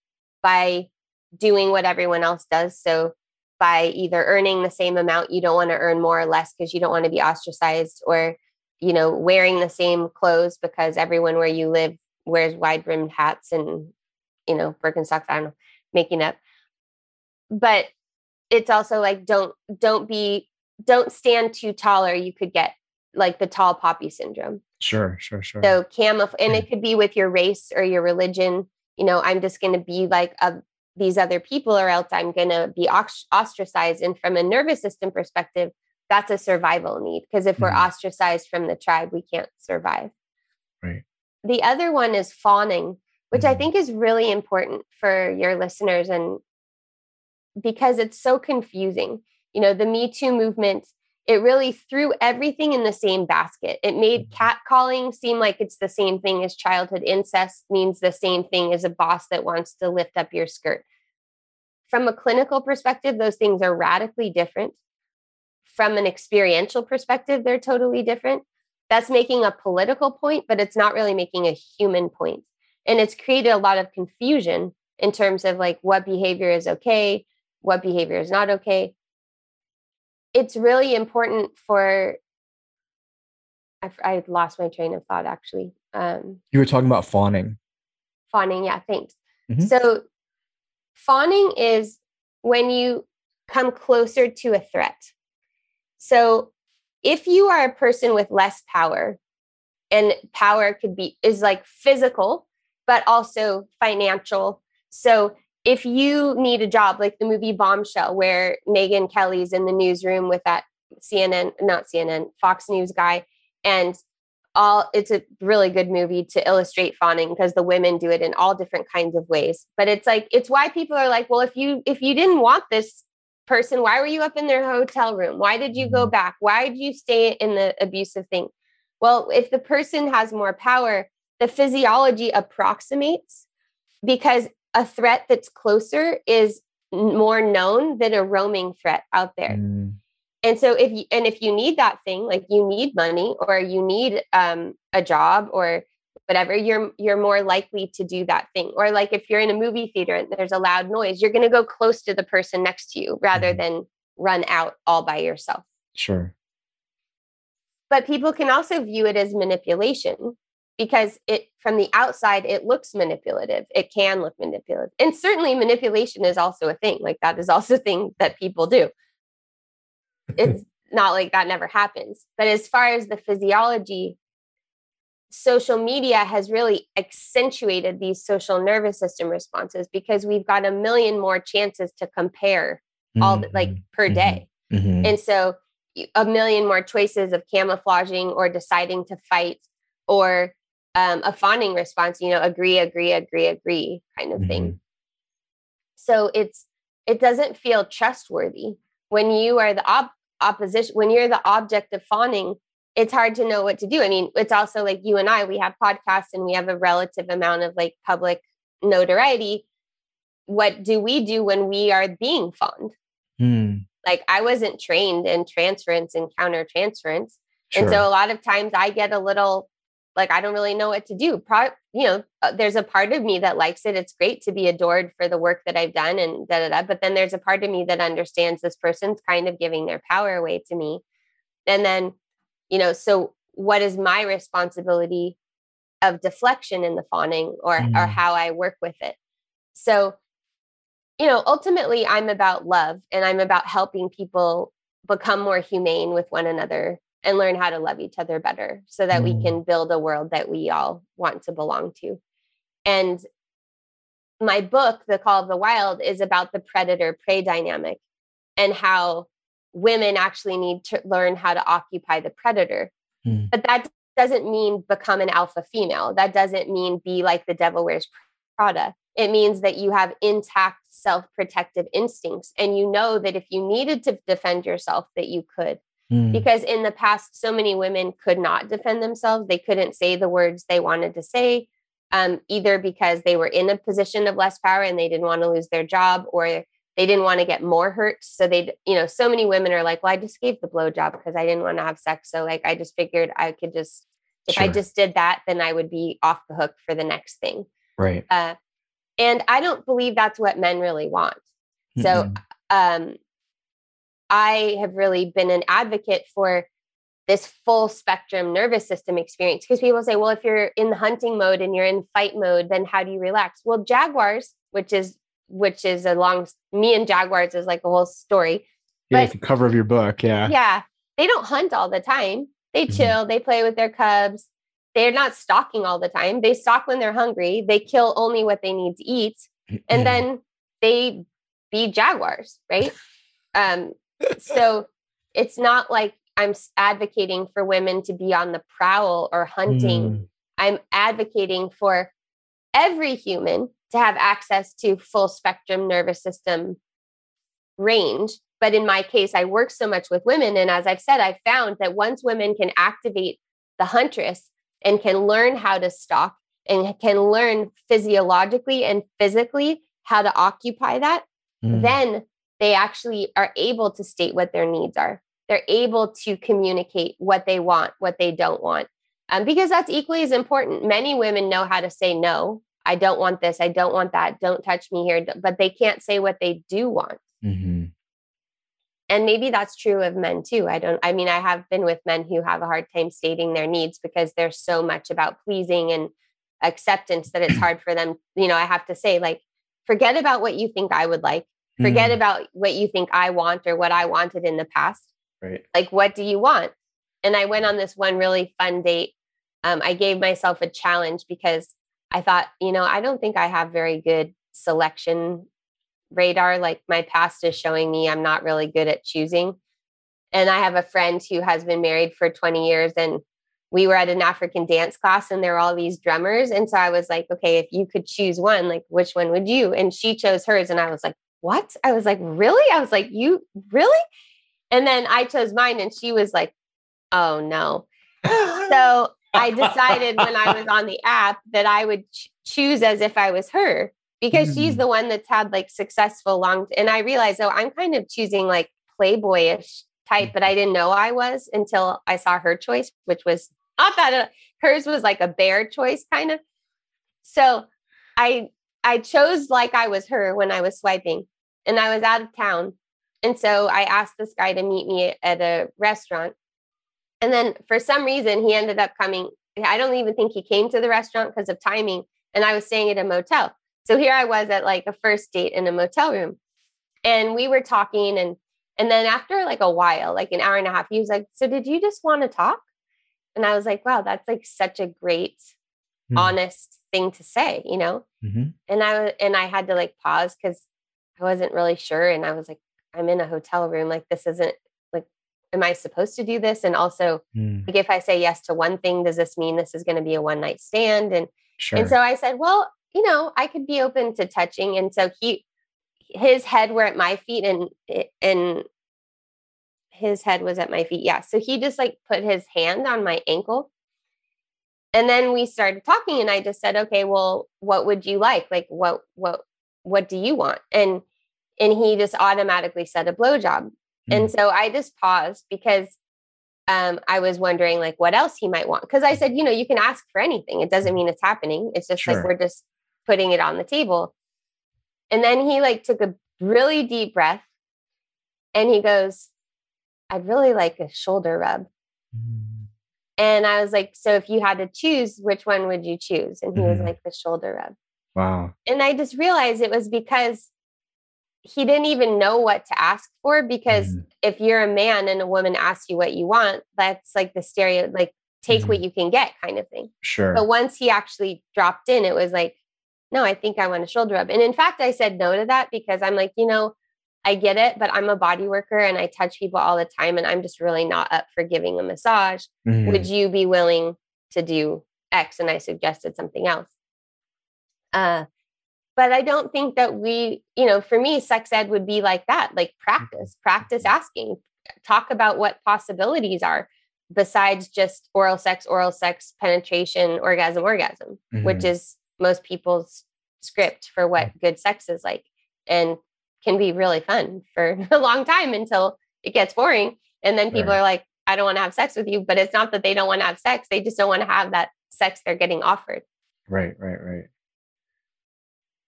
by doing what everyone else does. So by either earning the same amount you don't want to earn more or less because you don't want to be ostracized or you know wearing the same clothes because everyone where you live wears wide brimmed hats and you know birkenstocks i don't know making up. But it's also like don't don't be don't stand too tall or you could get like the tall poppy syndrome. Sure sure sure. So camouflage and it could be with your race or your religion. You know i'm just going to be like a these other people or else i'm going to be ostracized and from a nervous system perspective that's a survival need because if mm-hmm. we're ostracized from the tribe we can't survive right the other one is fawning which mm-hmm. i think is really important for your listeners and because it's so confusing you know the me too movement it really threw everything in the same basket. It made mm-hmm. catcalling seem like it's the same thing as childhood incest, means the same thing as a boss that wants to lift up your skirt. From a clinical perspective, those things are radically different. From an experiential perspective, they're totally different. That's making a political point, but it's not really making a human point. And it's created a lot of confusion in terms of like what behavior is okay, what behavior is not okay it's really important for I, I lost my train of thought actually. Um, you were talking about fawning. Fawning, yeah, thanks. Mm-hmm. So, fawning is when you come closer to a threat. So, if you are a person with less power, and power could be is like physical but also financial so if you need a job like the movie bombshell where Megyn Kelly's in the newsroom with that cnn not cnn fox news guy and all it's a really good movie to illustrate fawning because the women do it in all different kinds of ways. But it's like it's why people are like well if you if you didn't want this person why were you up in their hotel room? Why did you go mm-hmm. back? Why did you stay in the abusive thing? Well if the person has more power the physiology approximates because a threat that's closer is more known than a roaming threat out there. Mm. And so if you and if you need that thing like you need money or you need um, a job or whatever you're you're more likely to do that thing. Or like if you're in a movie theater and there's a loud noise you're going to go close to the person next to you rather mm-hmm. than run out all by yourself. Sure. But people can also view it as manipulation because it from the outside it looks manipulative it can look manipulative and certainly manipulation is also a thing like that is also a thing that people do it's not like that never happens. But as far as the physiology, social media has really accentuated these social nervous system responses because we've got a million more chances to compare all mm-hmm. like per mm-hmm. day. Mm-hmm. And so a million more choices of camouflaging or deciding to fight or um, a fawning response, you know, agree, agree, agree, agree kind of thing. Mm-hmm. So it's it doesn't feel trustworthy when you are the op- opposition when you're the object of fawning it's hard to know what to do i mean it's also like you and i we have podcasts and we have a relative amount of like public notoriety what do we do when we are being fawned hmm. like i wasn't trained in transference and counter transference sure. and so a lot of times i get a little like I don't really know what to do. Pro, you know, uh, there's a part of me that likes it. It's great to be adored for the work that I've done and da da da. But then there's a part of me that understands this person's kind of giving their power away to me. And then, you know, so what is my responsibility of deflection in the fawning or mm. or how I work with it? So, you know, ultimately I'm about love and I'm about helping people become more humane with one another and learn how to love each other better so that mm. we can build a world that we all want to belong to. And my book, The Call of the Wild, is about the predator prey dynamic and how women actually need to learn how to occupy the predator. Mm. But that doesn't mean become an alpha female. That doesn't mean be like the devil wears Prada. It means that you have intact self protective instincts and you know that if you needed to defend yourself, that you could. Mm. Because in the past, so many women could not defend themselves. They couldn't say the words they wanted to say, um, either because they were in a position of less power and they didn't want to lose their job or they didn't want to get more hurt. So they, you know, so many women are like, well, I just gave the blow job because I didn't want to have sex. So like, I just figured I could just, if sure. I just did that, then I would be off the hook for the next thing. Right. Uh, and I don't believe that's what men really want. Mm-hmm. So, um, I have really been an advocate for this full spectrum nervous system experience because people say, well, if you're in the hunting mode and you're in fight mode, then how do you relax? Well, jaguars, which is which is a long me and jaguars is like a whole story. Yeah, but, the cover of your book. Yeah. Yeah. They don't hunt all the time. They mm-hmm. chill, mm-hmm. they play with their cubs. They're not stalking all the time. They stalk when they're hungry. They kill only what they need to eat. And then they be jaguars, right? Um, so it's not like I'm advocating for women to be on the prowl or hunting. Mm. I'm advocating for every human to have access to full spectrum nervous system range. But in my case, I work so much with women. And as I've said, I've found that once women can activate the huntress and can learn how to stalk and can learn physiologically and physically how to occupy that, mm. then they actually are able to state what their needs are. They're able to communicate what they want, what they don't want. Um, because that's equally as important. Many women know how to say no. I don't want this. I don't want that. Don't touch me here. But they can't say what they do want. Mm-hmm. And maybe that's true of men too. I don't, I mean, I have been with men who have a hard time stating their needs because there's so much about pleasing and acceptance that it's hard for them. You know, I have to say, like, forget about what you think I would like Forget mm. about what you think I want or what I wanted in the past. Right. Like, what do you want? And I went on this one really fun date um, I gave myself a challenge because I thought, you know, I don't think I have very good selection radar. Like my past is showing me I'm not really good at choosing. And I have a friend who has been married for 20 years and we were at an African dance class and there were all these drummers. And so I was like, okay, if you could choose one, like which one would you? And she chose hers. And I was like, what? I was like, really? I was like, you really? And then I chose mine and she was like, oh no. so I decided when I was on the app that I would ch- choose as if I was her because mm. she's the one that's had like successful long. And I realized, oh, I'm kind of choosing like playboyish type, but I didn't know I was until I saw her choice, which was not that uh, hers was like a bear choice kind of. So I I chose like I was her when I was swiping, and I was out of town, and so I asked this guy to meet me at a restaurant, and then for some reason he ended up coming. I don't even think he came to the restaurant because of timing, and I was staying at a motel. So here I was at like a first date in a motel room, and we were talking and and then after like a while, like an hour and a half, he was like, So did you just want to talk? And I was like, wow, that's like such a great, mm. honest thing to say, you know? Mm-hmm. And I and I had to like pause because I wasn't really sure. And I was like, I'm in a hotel room. Like this isn't like, am I supposed to do this? And also, mm. like if I say yes to one thing, does this mean this is going to be a one night stand? And sure. and so I said, well, you know, I could be open to touching. And so he his head were at my feet and and his head was at my feet. Yeah. So he just like put his hand on my ankle. And then we started talking and I just said, "Okay, well, what would you like? Like what what what do you want?" And and he just automatically said a blowjob. Mm. And so I just paused because um, I was wondering like what else he might want. Because I said, you know, you can ask for anything. It doesn't mean it's happening. It's just sure. like we're just putting it on the table. And then he like took a really deep breath and he goes, I'd really like a shoulder rub. Mm. And I was like, so if you had to choose, which one would you choose? And he mm. was mm-hmm. like, the shoulder rub. Wow. And I just realized it was because he didn't even know what to ask for. Because mm. if you're a man and a woman asks you what you want, that's like the stereo, like take mm. what you can get kind of thing. Sure. But once he actually dropped in, it was like, no, I think I want a shoulder rub. And in fact, I said no to that because I'm like, you know, I get it, but I'm a body worker and I touch people all the time and I'm just really not up for giving a massage. Mm-hmm. Would you be willing to do X? And I suggested something else. Uh, but I don't think that we, you know, for me, sex ed would be like that, like practice, practice mm-hmm. asking, talk about what possibilities are besides just oral sex, oral sex, penetration, orgasm, orgasm, mm-hmm. which is most people's script for what good sex is like. And can be really fun for a long time until it gets boring. And then people right. are like, I don't want to have sex with you. But it's not that they don't want to have sex, they just don't want to have that sex they're getting offered. Right, right, right.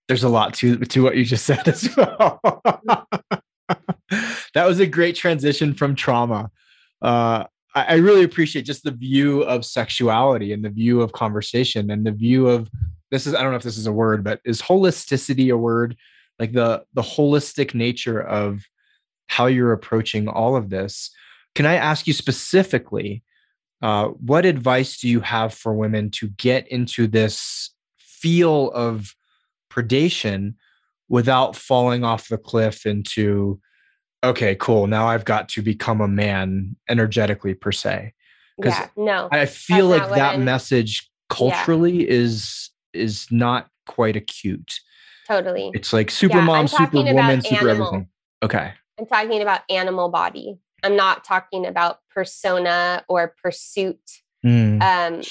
There's a lot to to what you just said as well. that was a great transition from trauma. Uh, I, I really appreciate just the view of sexuality and the view of conversation and the view of this is I don't know if this is a word, but is holisticity a word? Like the the holistic nature of how you're approaching all of this. Can i ask you specifically uh, what advice do you have for women to get into this feel of predation without falling off the cliff into okay cool now i've got to become a man energetically per se. Because yeah, no i feel like that I'm, message culturally yeah. is is not quite acute Totally. It's like super yeah, mom, super woman, super animal. everything. Okay. I'm talking about animal body. I'm not talking about persona or pursuit. Mm. Um,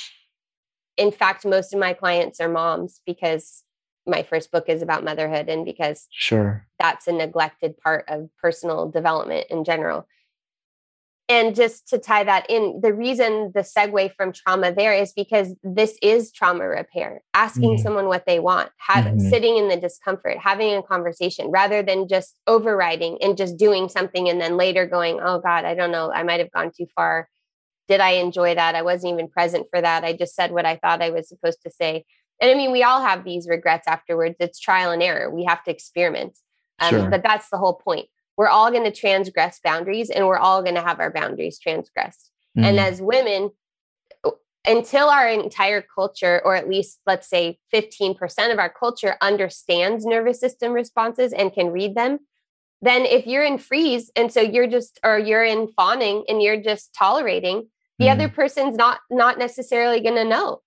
in fact, most of my clients are moms because my first book is about motherhood and because sure that's a neglected part of personal development in general and just to tie that in the reason the segue from trauma there is because this is trauma repair asking mm-hmm. someone what they want having mm-hmm. sitting in the discomfort having a conversation rather than just overriding and just doing something and then later going oh god i don't know i might have gone too far. Did i enjoy that? I wasn't even present for that. I just said what i thought i was supposed to say. And i mean we all have these regrets afterwards. It's trial and error. We have to experiment. Um, sure. but that's the whole point we're all going to transgress boundaries and we're all going to have our boundaries transgressed. Mm-hmm. And as women, until our entire culture, or at least let's say 15% of our culture, understands nervous system responses and can read them, then if you're in freeze and so you're just, or you're in fawning and you're just tolerating, the mm. other person's not not necessarily going to know.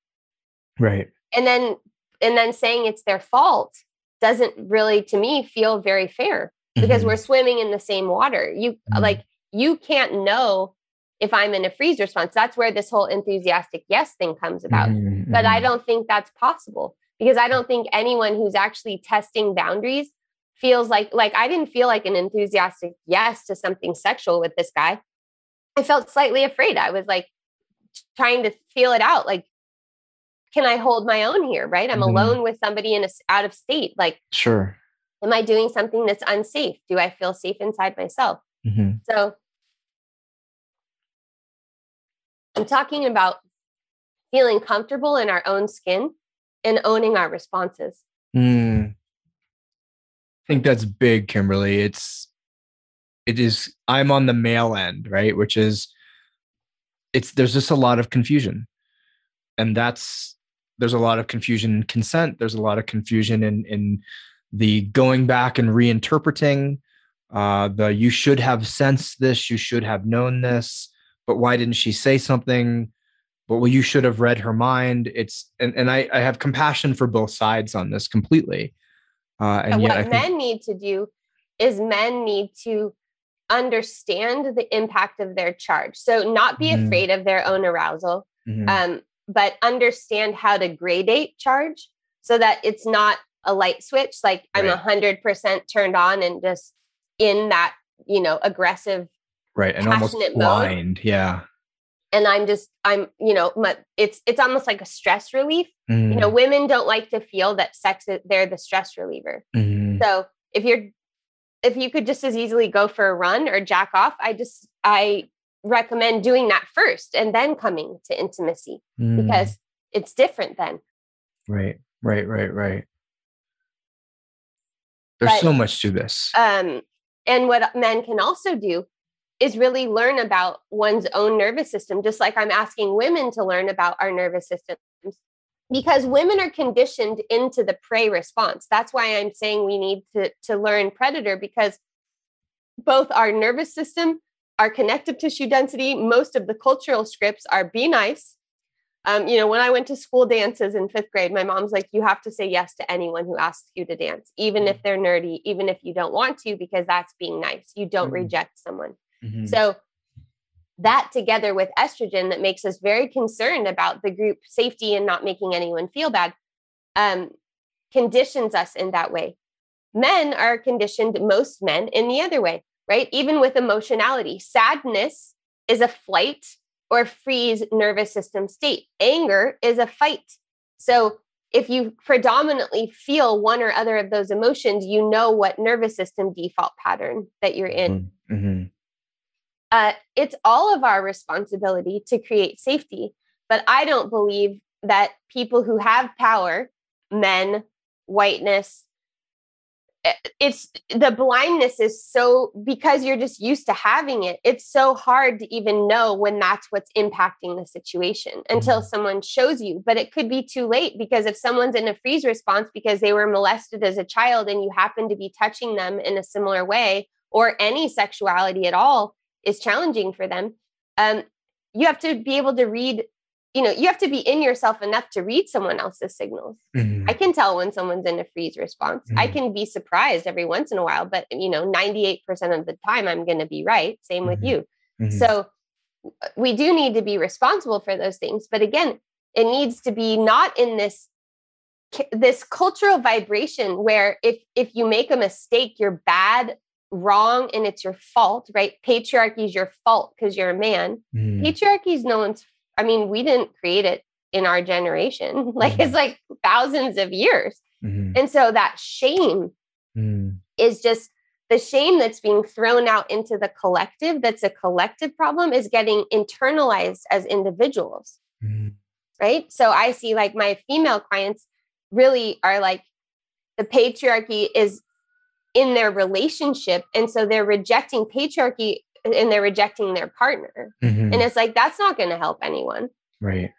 Right. And then and then saying it's their fault doesn't really to me feel very fair because mm-hmm. we're swimming in the same water. You mm-hmm. like you can't know if I'm in a freeze response. That's where this whole enthusiastic yes thing comes about. Mm-hmm. But I mm-hmm. don't think that's possible because I don't think anyone who's actually testing boundaries feels like like I didn't feel like an enthusiastic yes to something sexual with this guy. I felt slightly afraid. I was like trying to feel it out like can I hold my own here, right? I'm mm-hmm. alone with somebody in a out of state like Sure. Am I doing something that's unsafe? Do I feel safe inside myself? Mm-hmm. So I'm talking about feeling comfortable in our own skin and owning our responses. Mm. I think that's big, Kimberly. It's it is I'm on the male end, right? Which is it's there's just a lot of confusion. And that's there's a lot of confusion in consent. There's a lot of confusion in in the going back and reinterpreting uh, the you should have sensed this, you should have known this, but why didn't she say something? But well, you should have read her mind. It's and, and I, I have compassion for both sides on this completely. Uh, and, and what think, men need to do is men need to understand the impact of their charge. So not be mm-hmm. afraid of their own arousal, mm-hmm. um, but understand how to gradate charge so that it's not a light switch. Like right. I'm a hundred percent turned on and just in that, you know, aggressive, right. And almost blind. Mode. Yeah. And I'm just, I'm, you know, my, it's, it's almost like a stress relief. Mm. You know, mm. women don't like to feel that sex, is, they're the stress reliever. Mm. So if you're, if you could just as easily go for a run or jack off, I just, I recommend doing that first and then coming to intimacy mm. because it's different then. Right, right, right, right. There's but, so much to this. Um, and what men can also do is really learn about one's own nervous system, just like I'm asking women to learn about our nervous systems. Because women are conditioned into the prey response. That's why I'm saying we need to, to learn predator because both our nervous system, our connective tissue density, most of the cultural scripts are be nice, um, you know, when I went to school dances in fifth grade, my mom's like, you have to say yes to anyone who asks you to dance, even if mm-hmm. they're nerdy, even if you don't want to, because that's being nice. You don't mm-hmm. reject someone. Mm-hmm. So that together with estrogen that makes us very concerned about the group safety and not making anyone feel bad um, conditions us in that way. Men are conditioned, most men, in the other way, right? Even with emotionality, sadness is a flight or freeze nervous system state. Anger is a fight. So if you predominantly feel one or other of those emotions, you know what nervous system default pattern that you're in. Mm-hmm. mm-hmm. Uh, it's all of our responsibility to create safety. But I don't believe that people who have power, men, whiteness, it's the blindness is so because you're just used to having it it's so hard to even know when that's what's impacting the situation until mm-hmm. someone shows you but it could be too late because if someone's in a freeze response because they were molested as a child and you happen to be touching them in a similar way or any sexuality at all is challenging for them um, you have to be able to read you know you have to be in yourself enough to read someone else's signals mm-hmm. i can tell when someone's in a freeze response mm-hmm. i can be surprised every once in a while but you know 98% of the time i'm going to be right same mm-hmm. with you mm-hmm. so we do need to be responsible for those things but again it needs to be not in this this cultural vibration where if if you make a mistake you're bad wrong and it's your fault right patriarchy is your fault because you're a man mm. patriarchy is no one's I mean, we didn't create it in our generation. Like mm-hmm. it's like thousands of years. Mm-hmm. And so that shame mm. is just the shame that's being thrown out into the collective, that's a collective problem, is getting internalized as individuals. Mm. Right. So I see like my female clients really are like the patriarchy is in their relationship. And so they're rejecting patriarchy and they're rejecting their partner. Mm-hmm. And it's like, that's not going to help anyone. Right.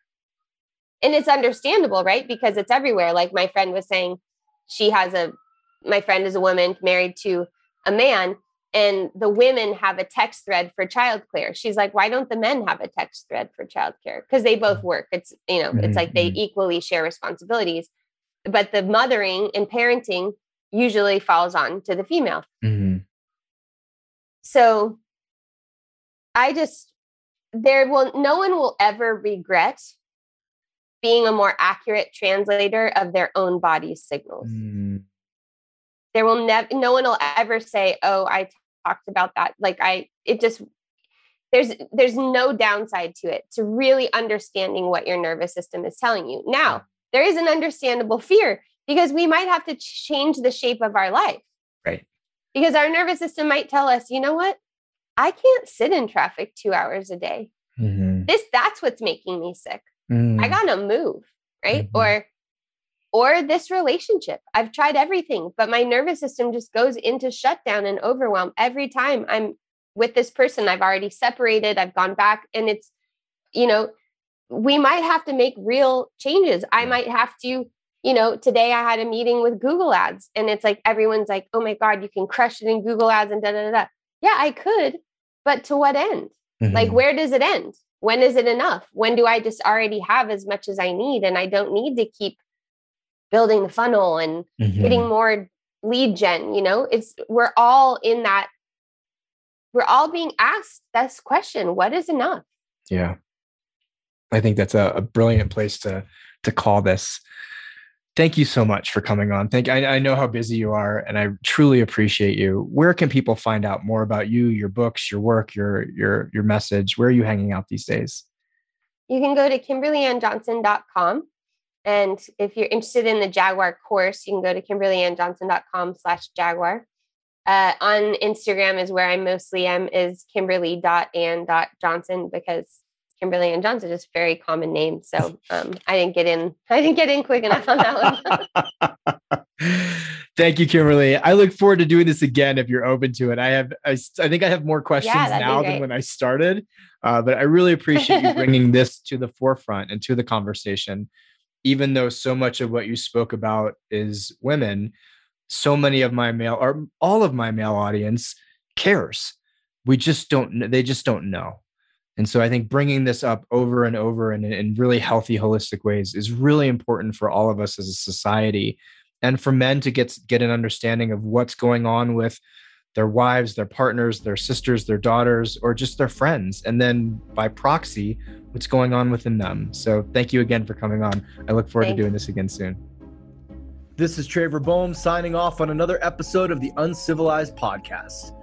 and it's understandable, right? Because it's everywhere. Like my friend was saying, she has a, my friend is a woman married to a man, and the women have a text thread for childcare. She's like, why don't the men have a text thread for childcare? Because they both work. It's, you know, mm-hmm. it's like they mm-hmm. equally share responsibilities. But the mothering and parenting usually falls on to the female. Mm-hmm. So I just, there will, no one will ever regret being a more accurate translator of their own body signals. Mm. There will never, no one will ever say, oh, I talked about that. Like I, it just, there's there's no downside to it to really understanding what your nervous system is telling you now there is an understandable fear because we might have to change the shape of our life right because our nervous system might tell us you know what i can't sit in traffic two hours a day mm-hmm. this that's what's making me sick mm-hmm. i mm. gotta move right mm-hmm. or or this relationship i've tried everything but my nervous system just goes into shutdown and overwhelm every time i'm with this person i've already separated i've gone back and it's you know we might have to make real changes i might have to you know today i had a meeting with google ads and it's like everyone's like oh my god you can crush it in google ads and da da da yeah i could but to what end? Mm-hmm. like where does it end? When is it enough? When do i just already have as much as i need and i don't need to keep building the funnel and mm-hmm. getting more lead gen you know? It's we're all in that we're all being asked this question what is enough? Yeah. I think that's a, a brilliant place to to call this thank you so much for coming on. Thank I, I know how busy you are and i truly appreciate you. Where can people find out more about you your books your work your your your message? Where are you hanging out these days? You can go to kimberlyannjohnson.com and if you're interested in the jaguar course you can go to kimberlyannjohnson.com slash jaguar. Uh, on Instagram is where I mostly am is kimberly.ann.johnson because Kimberly Ann Johnson is a very common name. So um, I didn't get in. I didn't get in quick enough on that one. Thank you, Kimberly. I look forward to doing this again if you're open to it. I have, I, I think I have more questions yeah, now than when I started, uh, but I really appreciate you bringing this to the forefront and to the conversation. Even though so much of what you spoke about is women, so many of my male or all of my male audience cares. We just don't, they just don't know. And so I think bringing this up over and over in, in really healthy, holistic ways is really important for all of us as a society and for men to get, get an understanding of what's going on with their wives, their partners, their sisters, their daughters, or just their friends. And then by proxy, what's going on within them. So thank you again for coming on. I look forward Thanks. to doing this again soon. This is Traver Boehm signing off on another episode of the Uncivilized Podcast.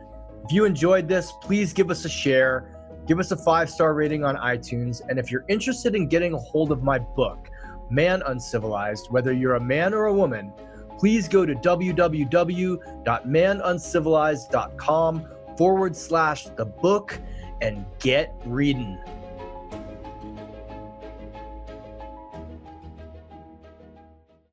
If you enjoyed this, please give us a share, give us a five star rating on iTunes, and if you're interested in getting a hold of my book, Man Uncivilized, whether you're a man or a woman, please go to www.manuncivilized.com forward slash the book and get reading.